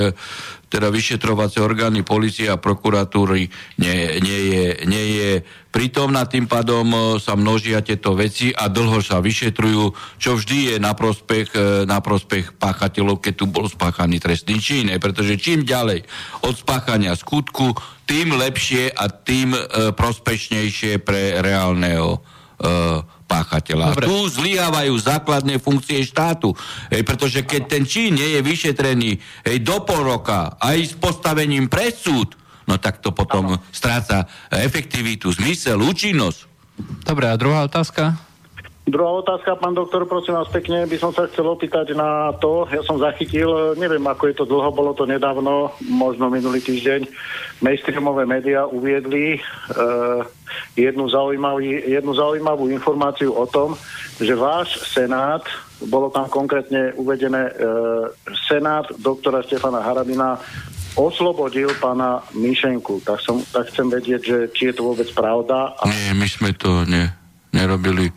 teda vyšetrovacie orgány, policie a prokuratúry nie, nie, je, nie je prítomná, tým pádom e, sa množia tieto veci a dlho sa vyšetrujú, čo vždy je na prospech, e, na prospech páchateľov, keď tu bol spáchaný trestný čin. Pretože čím ďalej od spáchania skutku, tým lepšie a tým e, prospešnejšie pre reálneho e, páchateľa. Dobre. Tu zlyhávajú základné funkcie štátu, hej, pretože keď ten čin nie je vyšetrený hej, do pol roka aj s postavením pre súd, no tak to potom stráca efektivitu, zmysel, účinnosť. Dobre, a druhá otázka? Druhá otázka, pán doktor, prosím vás pekne, by som sa chcel opýtať na to, ja som zachytil, neviem ako je to dlho, bolo to nedávno, možno minulý týždeň, mainstreamové médiá uviedli uh, jednu, zaujímavý, jednu zaujímavú informáciu o tom, že váš senát, bolo tam konkrétne uvedené, uh, senát doktora Stefana Harabina oslobodil pána Myšenku. Tak, som, tak chcem vedieť, že či je to vôbec pravda. A Nie, my sme to ne, nerobili.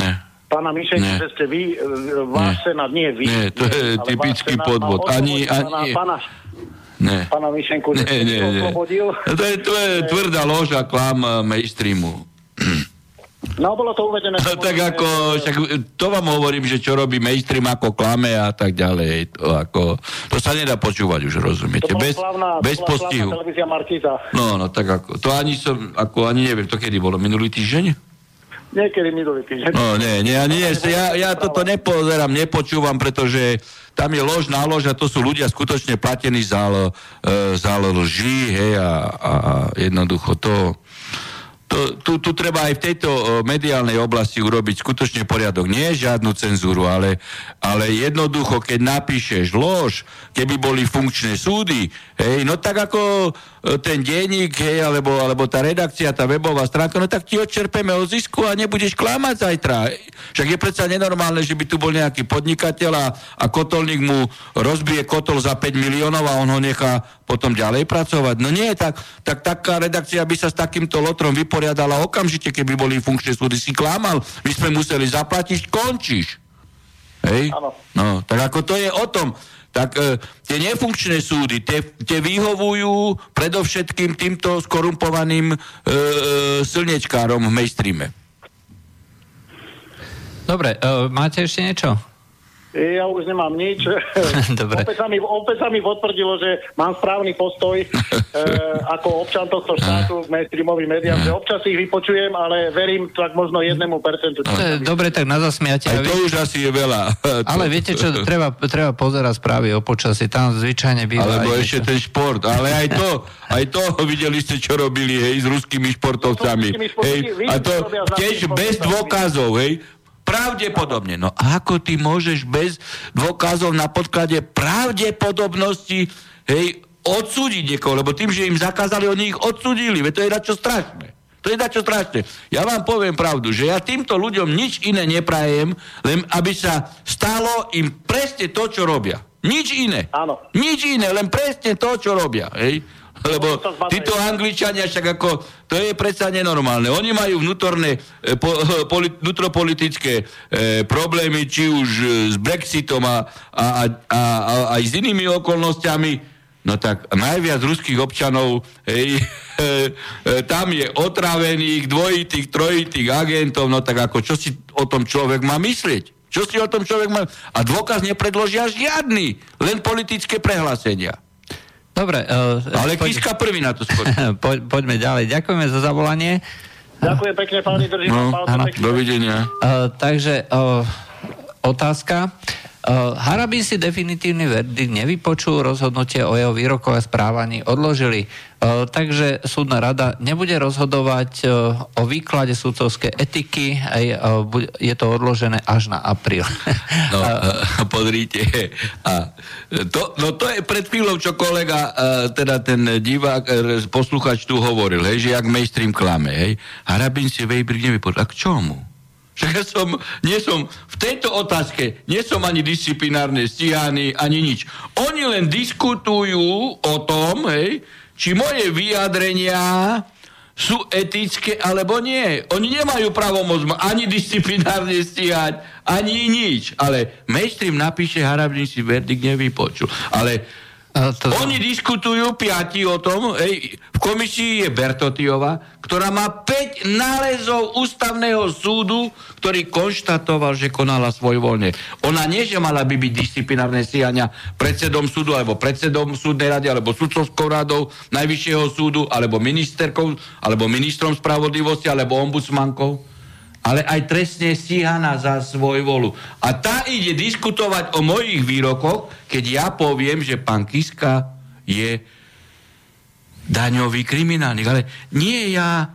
Ne. Pána Nie. že ste vy, e, váš Nie. senát, nie vy. Nie, to je váš typický podvod. Ani- ani- pána, Ne. pána Mišenku, Nie, nie, nie. oslobodil. No To je, to je tvrdá lož a klam eh, mainstreamu. No, bolo to uvedené. No, tak ako, však to vám hovorím, že čo robí mainstream ako klame a tak ďalej. To, ako, to sa nedá počúvať už, To rozumiete? bola Bez, slavná, bez to postihu. No, no, tak ako, to ani som, ako ani neviem, to kedy bolo, minulý týždeň? Niekedy minulý týždeň. No, nie, nie, nie, ja, ja toto nepozerám, nepočúvam, pretože tam je lož na lož a to sú ľudia skutočne platení za, l- e, za lži, hej, a, a jednoducho to, to, tu, tu treba aj v tejto mediálnej oblasti urobiť skutočne poriadok. Nie žiadnu cenzúru, ale, ale jednoducho, keď napíšeš lož, keby boli funkčné súdy, hej, no tak ako e, ten denník, hej, alebo, alebo tá redakcia, tá webová stránka, no tak ti odčerpeme o zisku a nebudeš klamať zajtra. Však je predsa nenormálne, že by tu bol nejaký podnikateľ a, a kotolník mu rozbije kotol za 5 miliónov a on ho nechá potom ďalej pracovať. No nie, tak, tak taká redakcia by sa s takýmto lotrom vyporiadala okamžite, keby boli funkčné súdy. Si klamal, my sme museli zaplatiť, končíš. Hej? Áno. No, tak ako to je o tom. Tak e, tie nefunkčné súdy, tie, tie vyhovujú predovšetkým týmto skorumpovaným e, e, silniečkárom v mainstreame. Dobre, uh, máte ešte niečo? Ja už nemám nič. Dobre. Opäť sa, mi, opäť sa mi potvrdilo, že mám správny postoj e, ako občan tohto štátu k mainstreamovým médiám, že občas ich vypočujem, ale verím tak možno jednému percentu. To je Dobre, tak na zasmiate. Aj to už asi je veľa. Ale viete čo, treba, treba pozerať správy o počasí, tam zvyčajne býva Alebo ešte niečo. ten šport. Ale aj to, aj to videli ste, čo robili, hej, s ruskými športovcami. No ruskými športovci- Hej, a to tiež bez športovcami. dôkazov, hej. Pravdepodobne. No ako ty môžeš bez dôkazov na podklade pravdepodobnosti, hej, odsúdiť niekoho, lebo tým, že im zakázali, oni ich odsúdili. Veď to je dačo strašné. To je dačo strašné. Ja vám poviem pravdu, že ja týmto ľuďom nič iné neprajem, len aby sa stalo im presne to, čo robia. Nič iné. Áno. Nič iné, len presne to, čo robia. Hej? Lebo títo Angličania však ako, to je predsa nenormálne. Oni majú vnútorné, e, po, poli, vnútropolitické e, problémy, či už e, s Brexitom a, a, a, a, a aj s inými okolnostiami. No tak najviac ruských občanov, hej, e, e, tam je otravených, dvojitých, trojitých agentov, no tak ako, čo si o tom človek má myslieť? Čo si o tom človek má... A dôkaz nepredložia žiadny, len politické prehlásenia. Dobre, uh, Ale Kiska prvý na to skočí. po, poďme ďalej. Ďakujeme za zavolanie. Ďakujem pekne, páni, držím No, palce. Dovidenia. Uh, takže uh, otázka. Uh, Harabin si definitívny verdikt nevypočul, rozhodnutie o jeho výrokoch a správaní odložili. Uh, takže súdna rada nebude rozhodovať uh, o výklade sudcovskej etiky, je to odložené až na apríl. No, podrite. A to, no to je pred chvíľou, čo kolega, teda ten divák, posluchač tu hovoril, hej, že jak mainstream klame, hej. Harabin si Vejbrik nevypočul. A k čomu? Však ja som, nie som, v tejto otázke nie som ani disciplinárne stíhaný, ani nič. Oni len diskutujú o tom, hej, či moje vyjadrenia sú etické alebo nie. Oni nemajú právomoc ani disciplinárne stíhať, ani nič. Ale mainstream napíše, Harabin si verdikt nevypočul. Ale to, oni diskutujú piati o tom, hej, v komisii je Bertotiova, ktorá má 5 nálezov ústavného súdu, ktorý konštatoval, že konala svojvoľne. Ona nie, že mala by byť disciplinárne stíhania predsedom súdu, alebo predsedom súdnej rady, alebo sudcovskou radou Najvyššieho súdu, alebo ministerkou, alebo ministrom spravodlivosti, alebo ombudsmankou ale aj trestne stíhaná za svoj volu. A tá ide diskutovať o mojich výrokoch, keď ja poviem, že pán Kiska je daňový kriminálnik. Ale nie ja.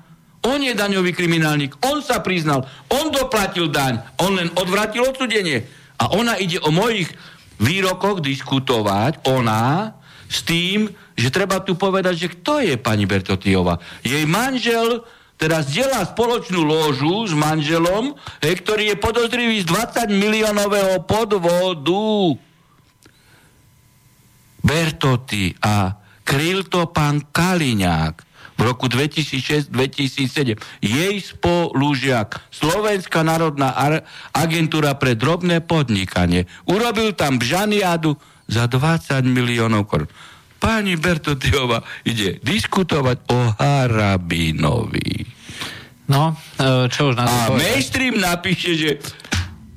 On je daňový kriminálnik. On sa priznal. On doplatil daň. On len odvratil odsudenie. A ona ide o mojich výrokoch diskutovať, ona, s tým, že treba tu povedať, že kto je pani Bertotiova. Jej manžel teraz zdieľa spoločnú lóžu s manželom, hej, ktorý je podozrivý z 20 miliónového podvodu. Bertotti a kryl to pán Kaliňák v roku 2006-2007. Jej spolužiak, Slovenská národná agentúra pre drobné podnikanie, urobil tam bžaniadu za 20 miliónov korun. Pani Bertotiova ide diskutovať o Harabinovi. no, uh, čo už na to A povedať? mainstream napíše, že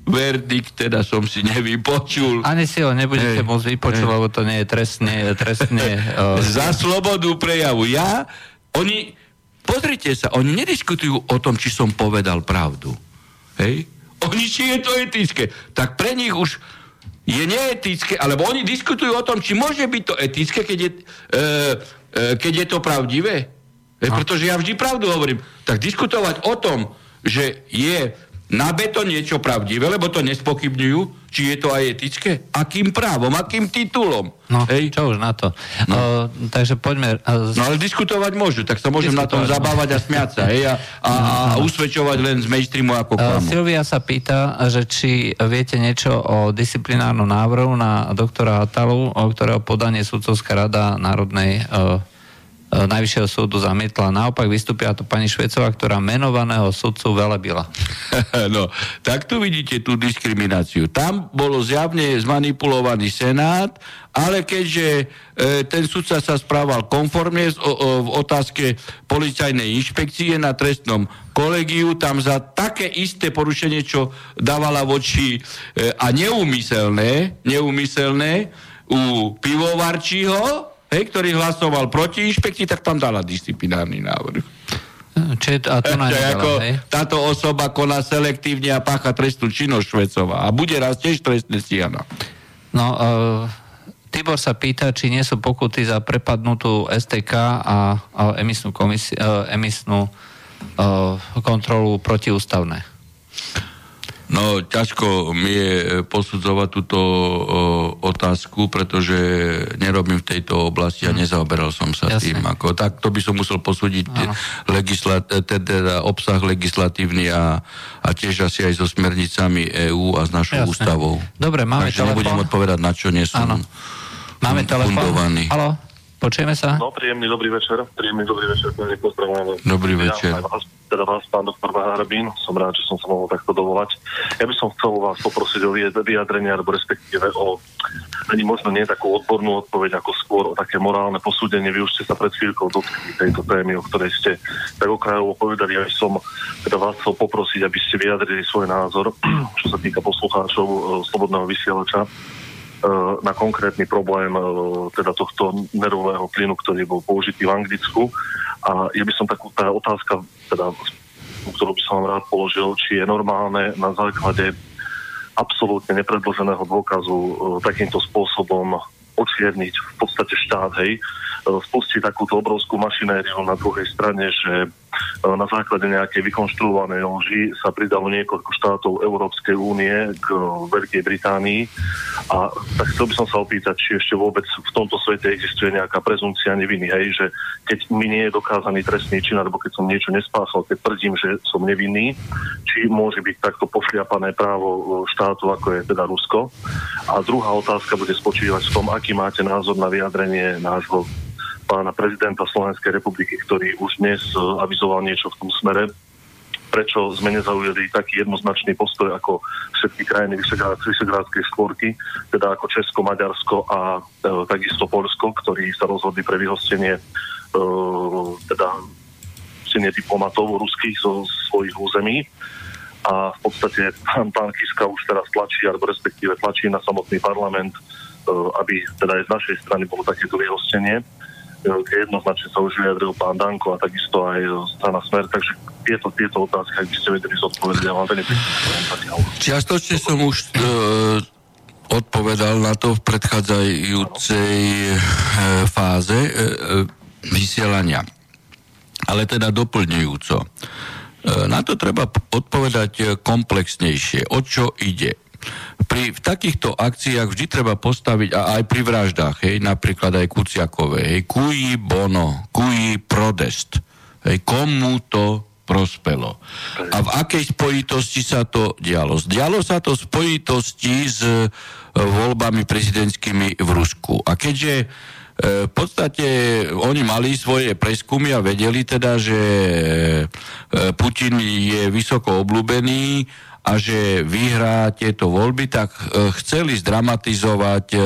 verdikt teda som si nevypočul. Ani si ho nebudete Hej, môcť vypočuť, lebo to nie je trestne, trestne uh, za slobodu prejavu. Ja, oni, pozrite sa, oni nediskutujú o tom, či som povedal pravdu. Hej? Oni, či je to etické. Tak pre nich už je neetické, alebo oni diskutujú o tom, či môže byť to etické, keď je, e, e, keď je to pravdivé. E, pretože ja vždy pravdu hovorím. Tak diskutovať o tom, že je na beto niečo pravdivé, lebo to nespochybňujú, či je to aj etické, akým právom, akým titulom. No, Hej? čo už na to. No. Uh, takže poďme... No ale diskutovať môžu, tak sa môžem na tom no. zabávať a smiať sa, hej, a, a, a usvedčovať len z mainstreamu ako Uh, klamu. Silvia sa pýta, že či viete niečo o disciplinárnom návrhu na doktora Hatalu, o ktorého podanie sudcovská rada Národnej uh, uh, Najvyššieho súdu zamietla. Naopak vystúpila to pani Švecová, ktorá menovaného sudcu velebila. no, tak tu vidíte tú diskrimináciu. Tam bolo zjavne zmanipulovaný Senát, ale keďže e, ten sudca sa správal konformne o, o, v otázke policajnej inšpekcie na trestnom kolegiu, tam za také isté porušenie, čo dávala voči e, a neumyselné, neumyselné u pivovarčího, hej, ktorý hlasoval proti inšpekcii, tak tam dala disciplinárny návrh. Či, a to Ešte nedala, ako hej? táto osoba koná selektívne a pácha trestnú činnosť Švecová. A bude raz tiež trestné stíhana. No, uh, Tibor sa pýta, či nie sú pokuty za prepadnutú STK a, a emisnú, komisi- uh, emisnú uh, kontrolu protiústavné. No, ťažko mi je e, posudzovať túto o, otázku, pretože nerobím v tejto oblasti a nezaoberal som sa Jasne. tým. Ako, tak to by som musel posúdiť legislat, e, teda obsah legislatívny a, a tiež asi aj so smernicami EÚ a s našou Jasne. ústavou. Dobre, máme Takže nebudem telefón. odpovedať, na čo nie som Áno. Máme telefón. fundovaný. Haló, počujeme sa? No, príjemný dobrý večer. Príjemný dobrý večer, pozdravujem. Dobrý večer. Ja, aj vás, teda vás, pán doktor Harbín, som rád, že som sa mohol takto dovolať. Ja by som chcel vás poprosiť o vyjad- vyjadrenie, alebo respektíve o ani možno nie takú odbornú odpoveď, ako skôr o také morálne posúdenie. Vy už ste sa pred chvíľkou dotkli tejto témy, o ktorej ste tak okrajovo povedali. Ja by som teda vás chcel poprosiť, aby ste vyjadrili svoj názor, čo sa týka poslucháčov e, Slobodného vysielača, na konkrétny problém e, teda tohto nervového plynu, ktorý bol použitý v Anglicku. A je by som takú tá otázka, teda, ktorú by som vám rád položil, či je normálne na základe absolútne nepredloženého dôkazu e, takýmto spôsobom odčierniť v podstate štát, hej, e, spustiť takúto obrovskú mašinériu na druhej strane, že e, na základe nejakej vykonštruovanej lži sa pridalo niekoľko štátov Európskej únie k e, Veľkej Británii a tak chcel by som sa opýtať, či ešte vôbec v tomto svete existuje nejaká prezumcia neviny, hej, že keď mi nie je dokázaný trestný čin, alebo keď som niečo nespáchal, keď tvrdím, že som nevinný, či môže byť takto pošliapané právo e, štátu, ako je teda Rusko. A druhá otázka bude spočívať v tom, aký máte názor na vyjadrenie nášho pána prezidenta Slovenskej republiky, ktorý už dnes e, avizoval niečo v tom smere, prečo sme nezaujeli taký jednoznačný postoj ako všetky krajiny Vyšegrád- Vyšegrádskej štvorky, teda ako Česko, Maďarsko a e, takisto Polsko, ktorí sa rozhodli pre vyhostenie e, teda hostenie diplomatov ruských zo svojich území. A v podstate pán, pán Kiska už teraz tlačí, alebo respektíve tlačí na samotný parlament, e, aby teda aj z našej strany bolo takéto vyhostenie jednoznačne sa už vyjadril pán Danko a takisto aj strana Smer, takže tieto, tieto otázky, ak by ste vedeli zodpovedať, ja vám veľmi. Čiastočne som už e, odpovedal na to v predchádzajúcej e, fáze e, vysielania. Ale teda doplňujúco. Na to treba odpovedať komplexnejšie. O čo ide? Pri v takýchto akciách vždy treba postaviť, a aj pri vraždách, hej, napríklad aj Kuciakové, hej, cui bono, cui prodest, hej, komu to prospelo. A v akej spojitosti sa to dialo? Dialo sa to v spojitosti s e, voľbami prezidentskými v Rusku. A keďže e, v podstate oni mali svoje preskumy a vedeli teda, že e, Putin je vysoko obľúbený a že vyhrá tieto voľby, tak e, chceli zdramatizovať e,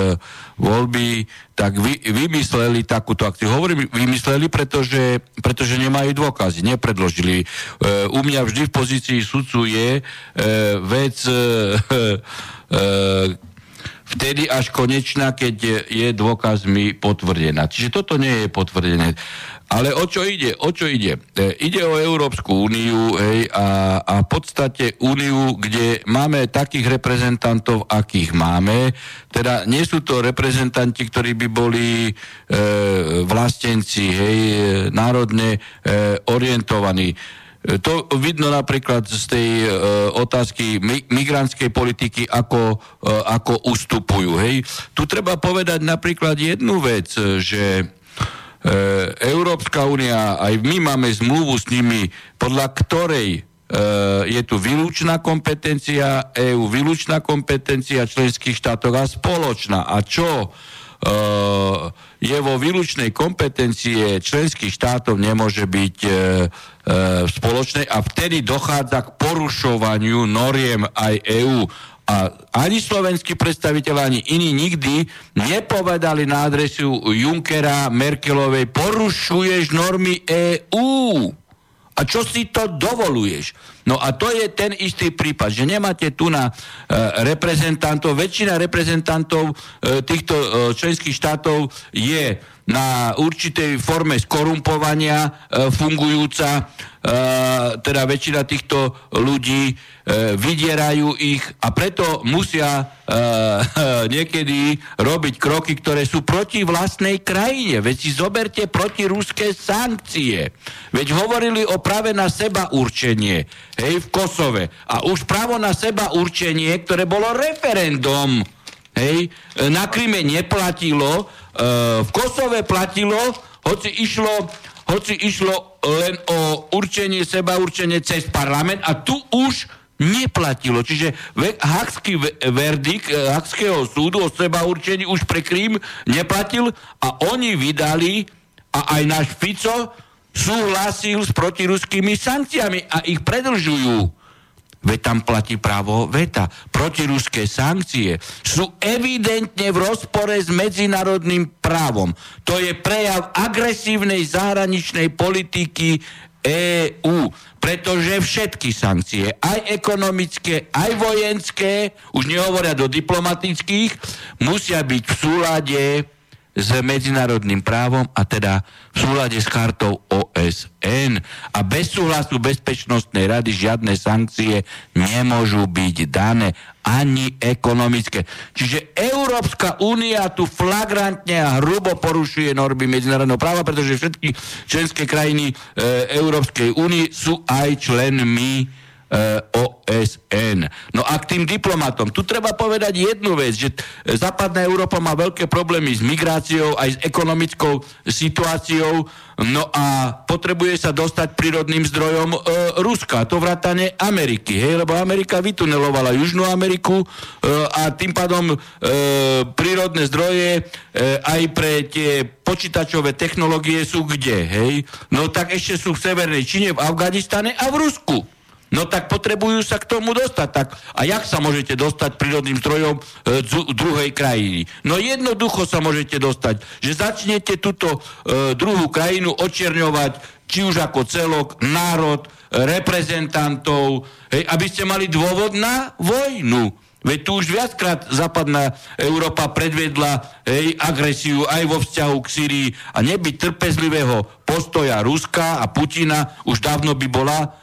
voľby, tak vy, vymysleli takúto akciu. Hovorím vymysleli, pretože, pretože nemajú dôkazy, nepredložili. E, u mňa vždy v pozícii sudcu je vec vtedy až konečná, keď je, je dôkazmi potvrdená. Čiže toto nie je potvrdené. Ale o čo ide? O čo ide? E, ide o Európsku úniu hej, a, a v podstate úniu, kde máme takých reprezentantov, akých máme. Teda nie sú to reprezentanti, ktorí by boli e, vlastenci, hej, národne e, orientovaní. To vidno napríklad z tej e, otázky mi, migrantskej politiky, ako, e, ako ustupujú. Hej. Tu treba povedať napríklad jednu vec, že e, Európska únia, aj my máme zmluvu s nimi, podľa ktorej e, je tu výlučná kompetencia EÚ, výlučná kompetencia členských štátov a spoločná. A čo? Uh, je vo výlučnej kompetencie členských štátov nemôže byť uh, uh, spoločnej a vtedy dochádza k porušovaniu noriem aj EÚ. A ani slovenskí predstaviteľ, ani iní nikdy nepovedali na adresu Junckera, Merkelovej, porušuješ normy EÚ. A čo si to dovoluješ? No a to je ten istý prípad, že nemáte tu na e, reprezentantov, väčšina reprezentantov e, týchto e, členských štátov je na určitej forme skorumpovania e, fungujúca, e, teda väčšina týchto ľudí e, vydierajú ich a preto musia e, niekedy robiť kroky, ktoré sú proti vlastnej krajine. Veď si zoberte protiruské sankcie. Veď hovorili o práve na seba určenie hej, v Kosove. A už právo na seba určenie, ktoré bolo referendum, hej, na Kryme neplatilo, E, v Kosove platilo, hoci išlo, hoci išlo len o určenie, seba určenie cez parlament a tu už neplatilo. Čiže hakský verdikt e, Hakského súdu o seba určení už pre Krím neplatil a oni vydali a aj náš Fico súhlasil s protiruskými sankciami a ich predlžujú. Veď tam platí právo veta. Protiruské sankcie sú evidentne v rozpore s medzinárodným právom. To je prejav agresívnej zahraničnej politiky EÚ, pretože všetky sankcie, aj ekonomické, aj vojenské, už nehovoria do diplomatických, musia byť v súlade s medzinárodným právom a teda v súlade s chartou OSN. A bez súhlasu Bezpečnostnej rady žiadne sankcie nemôžu byť dané ani ekonomické. Čiže Európska únia tu flagrantne a hrubo porušuje normy medzinárodného práva, pretože všetky členské krajiny e, Európskej únie sú aj členmi OSN. No a k tým diplomatom, tu treba povedať jednu vec, že západná Európa má veľké problémy s migráciou, aj s ekonomickou situáciou, no a potrebuje sa dostať prírodným zdrojom e, Ruska, to vrátane Ameriky, hej, lebo Amerika vytunelovala Južnú Ameriku e, a tým pádom e, prírodné zdroje e, aj pre tie počítačové technológie sú kde, hej? No tak ešte sú v Severnej Číne, v Afganistane a v Rusku. No tak potrebujú sa k tomu dostať. Tak, a jak sa môžete dostať prírodným zdrojom e, dzu, druhej krajiny? No jednoducho sa môžete dostať, že začnete túto e, druhú krajinu očierňovať či už ako celok, národ, reprezentantov, hej, aby ste mali dôvod na vojnu. Veď tu už viackrát západná Európa predvedla hej, agresiu aj vo vzťahu k Syrii a nebyť trpezlivého postoja Ruska a Putina už dávno by bola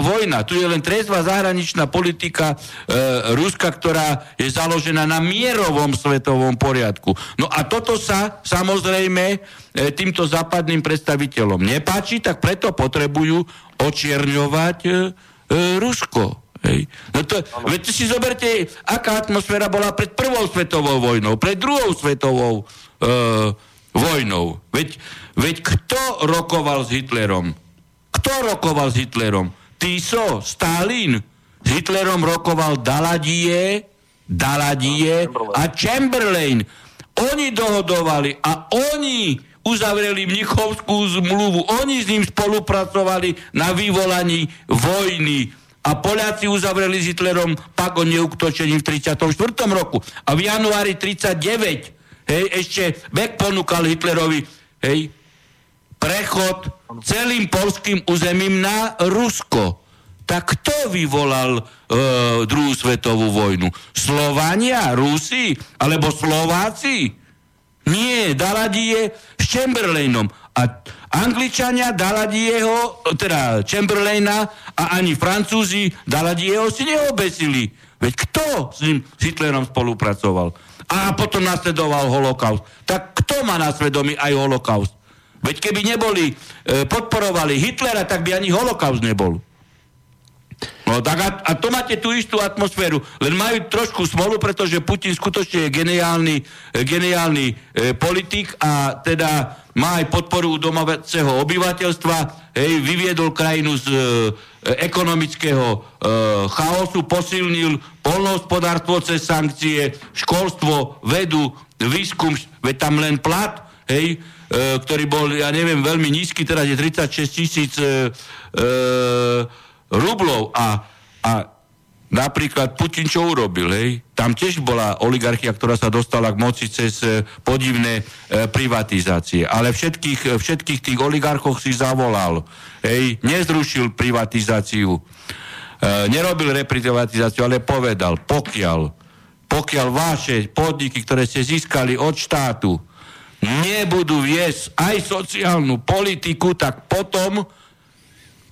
vojna. Tu je len trezvá zahraničná politika e, Ruska, ktorá je založená na mierovom svetovom poriadku. No a toto sa samozrejme e, týmto západným predstaviteľom nepáči, tak preto potrebujú očierňovať e, e, Rusko. Hej. No to, veď si zoberte, aká atmosféra bola pred prvou svetovou vojnou, pred druhou svetovou e, vojnou. Veď, veď kto rokoval s Hitlerom? Kto rokoval s Hitlerom? Tiso, Stalin. S Hitlerom rokoval Daladie, Daladie a Chamberlain. Oni dohodovali a oni uzavreli Mnichovskú zmluvu. Oni s ním spolupracovali na vyvolaní vojny. A Poliaci uzavreli s Hitlerom pak o neuktočení v 34. roku. A v januári 39, hej, ešte Beck ponúkal Hitlerovi, hej, prechod celým polským územím na Rusko. Tak kto vyvolal e, druhú svetovú vojnu? Slovania, Rusi alebo Slováci? Nie, Daladie s Chamberlainom. A Angličania Daladieho, teda Chamberlaina a ani Francúzi Daladieho si neobesili. Veď kto s ním s Hitlerom spolupracoval? A potom nasledoval holokaust. Tak kto má na svedomí aj holokaust? Veď keby neboli, e, podporovali Hitlera, tak by ani holokaust nebol. No tak a, a to máte tú istú atmosféru, len majú trošku smolu, pretože Putin skutočne je geniálny, e, geniálny e, politik a teda má aj podporu domáceho obyvateľstva, hej, vyviedol krajinu z e, ekonomického e, chaosu, posilnil polnohospodárstvo cez sankcie, školstvo, vedu, výskum, veď tam len plat, hej, ktorý bol, ja neviem, veľmi nízky, teraz je 36 tisíc e, e, rublov a, a napríklad Putin čo urobil, hej? Tam tiež bola oligarchia, ktorá sa dostala k moci cez e, podivné e, privatizácie. Ale všetkých, všetkých tých oligarchov si zavolal. Hej? Nezrušil privatizáciu. E, nerobil reprivatizáciu, ale povedal, pokiaľ, pokiaľ vaše podniky, ktoré ste získali od štátu, nebudú viesť aj sociálnu politiku, tak potom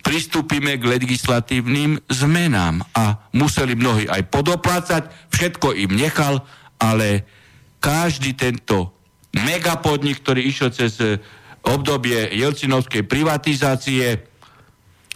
pristúpime k legislatívnym zmenám. A museli mnohí aj podoplácať, všetko im nechal, ale každý tento megapodnik, ktorý išiel cez e, obdobie Jelcinovskej privatizácie,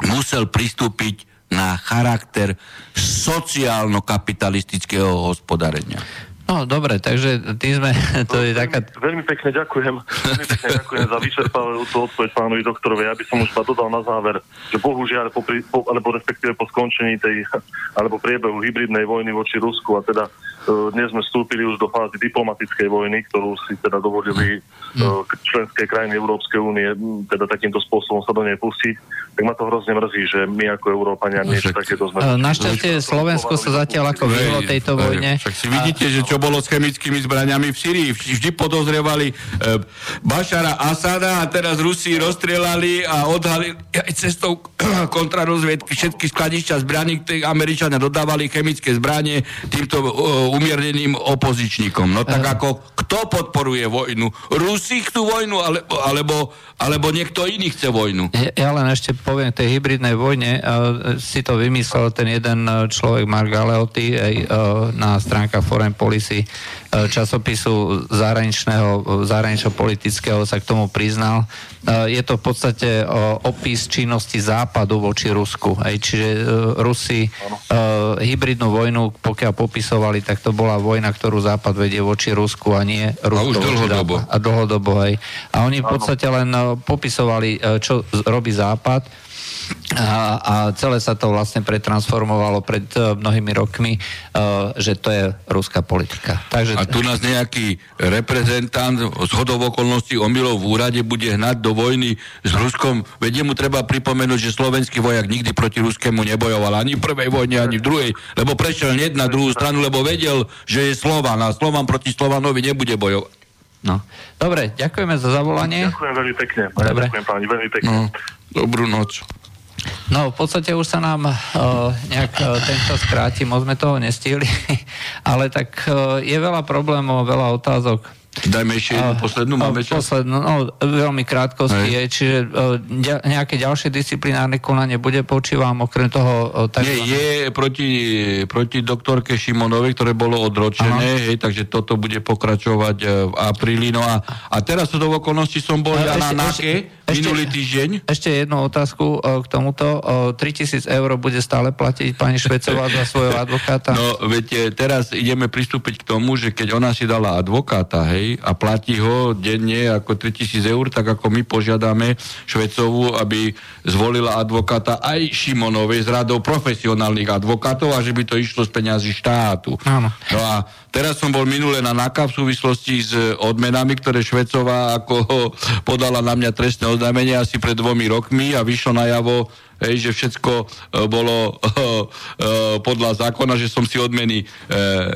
musel pristúpiť na charakter sociálno-kapitalistického hospodárenia. No, dobre, takže tým sme, to je taká... Veľmi pekne ďakujem. Veľmi pekne ďakujem za vyčerpávajúcu odpoveď pánovi doktorovi. Ja by som už iba dodal na záver, že bohužiaľ, po, po, alebo respektíve po skončení tej, alebo priebehu hybridnej vojny voči Rusku a teda uh, dnes sme vstúpili už do fázy diplomatickej vojny, ktorú si teda dovolili uh, členské krajiny Európskej únie teda takýmto spôsobom sa do nej pustiť, tak ma to hrozne mrzí, že my ako Európania niečo takéto sme... E, Našťastie Slovensko sa zatiaľ ako vyhlo tejto vojne. Však si vidíte, že čo bolo s chemickými zbraniami v Syrii. Vždy podozrievali e, Bašara Asada a teraz Rusi rozstrelali a odhalili aj cestou kontrarozviedky všetky skladišťa zbraní, ktoré Američania dodávali chemické zbranie týmto e, umierneným opozičníkom. No tak ako, kto podporuje vojnu? Rusi chcú vojnu, alebo, alebo, alebo niekto iný chce vojnu? Ja, ja len ešte poviem tej hybridnej vojne. Uh, si to vymyslel ten jeden uh, človek Mark Galeotti aj uh, na stránkach Foreign Policy uh, časopisu zahraničného, zahranično-politického sa k tomu priznal. Uh, je to v podstate opis činnosti západu voči Rusku. Aj, čiže Rusi hybridnú vojnu, pokiaľ popisovali, tak to bola vojna, ktorú západ vedie voči Rusku a nie Rusko už dlhodobo. A dlhodobo, hej. A oni v podstate len popisovali, čo robí západ a, a celé sa to vlastne pretransformovalo pred uh, mnohými rokmi, uh, že to je ruská politika. Takže, A tu nás nejaký reprezentant z hodov okolností omylov v úrade bude hnať do vojny s Ruskom. Veď mu treba pripomenúť, že slovenský vojak nikdy proti ruskému nebojoval ani v prvej vojne, ani v druhej, lebo prešiel hneď na druhú stranu, lebo vedel, že je Slovan a Slovan proti Slovanovi nebude bojovať. no. Dobre, ďakujeme za zavolanie. Ďakujem veľmi pekne. Dobre. Ďakujem páni, veľmi pekne. No, dobrú noc. No, v podstate už sa nám uh, nejak uh, ten čas kráti, moc sme toho nestihli, ale tak uh, je veľa problémov, veľa otázok. Dajme ešte jednu poslednú, máme čas? Poslednú, no, veľmi krátkosti je, čiže nejaké ďalšie disciplinárne konanie bude, počívam, okrem toho... Tak, Nie, je proti, proti doktorke Šimonovej, ktoré bolo odročené, hej, takže toto bude pokračovať v apríli. No a, a teraz sú do okolností som bol Ale ja na NAKE ešte- minulý týždeň. Ešte jednu otázku uh, k tomuto. Uh, 3000 eur bude stále platiť pani Švecová za svojho advokáta? No, viete, teraz ideme pristúpiť k tomu, že keď ona si dala advokáta, hej, a platí ho denne ako 3000 eur, tak ako my požiadame Švecovú, aby zvolila advokáta aj Šimonovej z radou profesionálnych advokátov a že by to išlo z peňazí štátu. Áno. No a teraz som bol minule na NAKA v súvislosti s odmenami, ktoré Švecová ako podala na mňa trestné oznámenie asi pred dvomi rokmi a vyšlo najavo, hej, že všetko e, bolo e, e, podľa zákona, že som si odmeny e,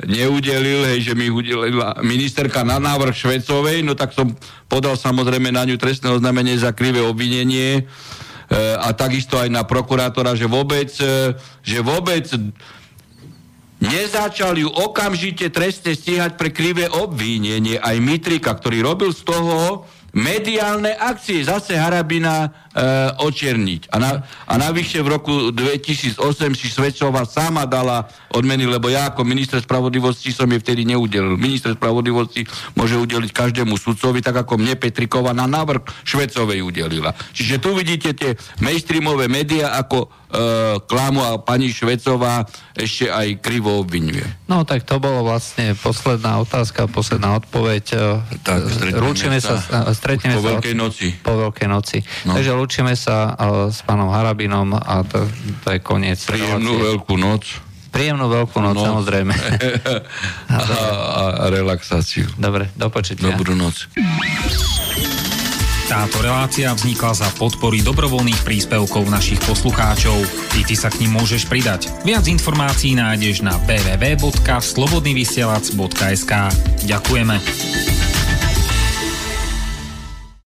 neudelil, hej, že mi udelila ministerka na návrh Švecovej, no tak som podal samozrejme na ňu trestné oznámenie za krivé obvinenie a takisto aj na prokurátora, že vôbec, e, že vôbec nezačal ju okamžite trestne stíhať pre krivé obvinenie. Aj Mitrika, ktorý robil z toho mediálne akcie, zase Harabina očerniť. A, na, a navyše v roku 2008 si Švecová sama dala odmeny, lebo ja ako minister spravodlivosti som jej vtedy neudelil. Minister spravodlivosti môže udeliť každému sudcovi, tak ako mne Petrikova na návrh Švecovej udelila. Čiže tu vidíte tie mainstreamové médiá, ako e, klamu a pani Švecová ešte aj krivo obvinuje. No tak to bolo vlastne posledná otázka, posledná odpoveď. Tak, stretneme Rúčime sa stretneme po sa Veľkej noci. Po Veľkej noci. No. Takže lúčime sa uh, s pánom Harabinom a to, to je koniec. Príjemnú relácie. veľkú noc. Príjemnú veľkú noc, No. samozrejme. a, a relaxáciu. Dobre, do počutia. Dobrú noc. Táto relácia vznikla za podpory dobrovoľných príspevkov našich poslucháčov. Ty, ty sa k ním môžeš pridať. Viac informácií nájdeš na www.slobodnyvysielac.sk Ďakujeme.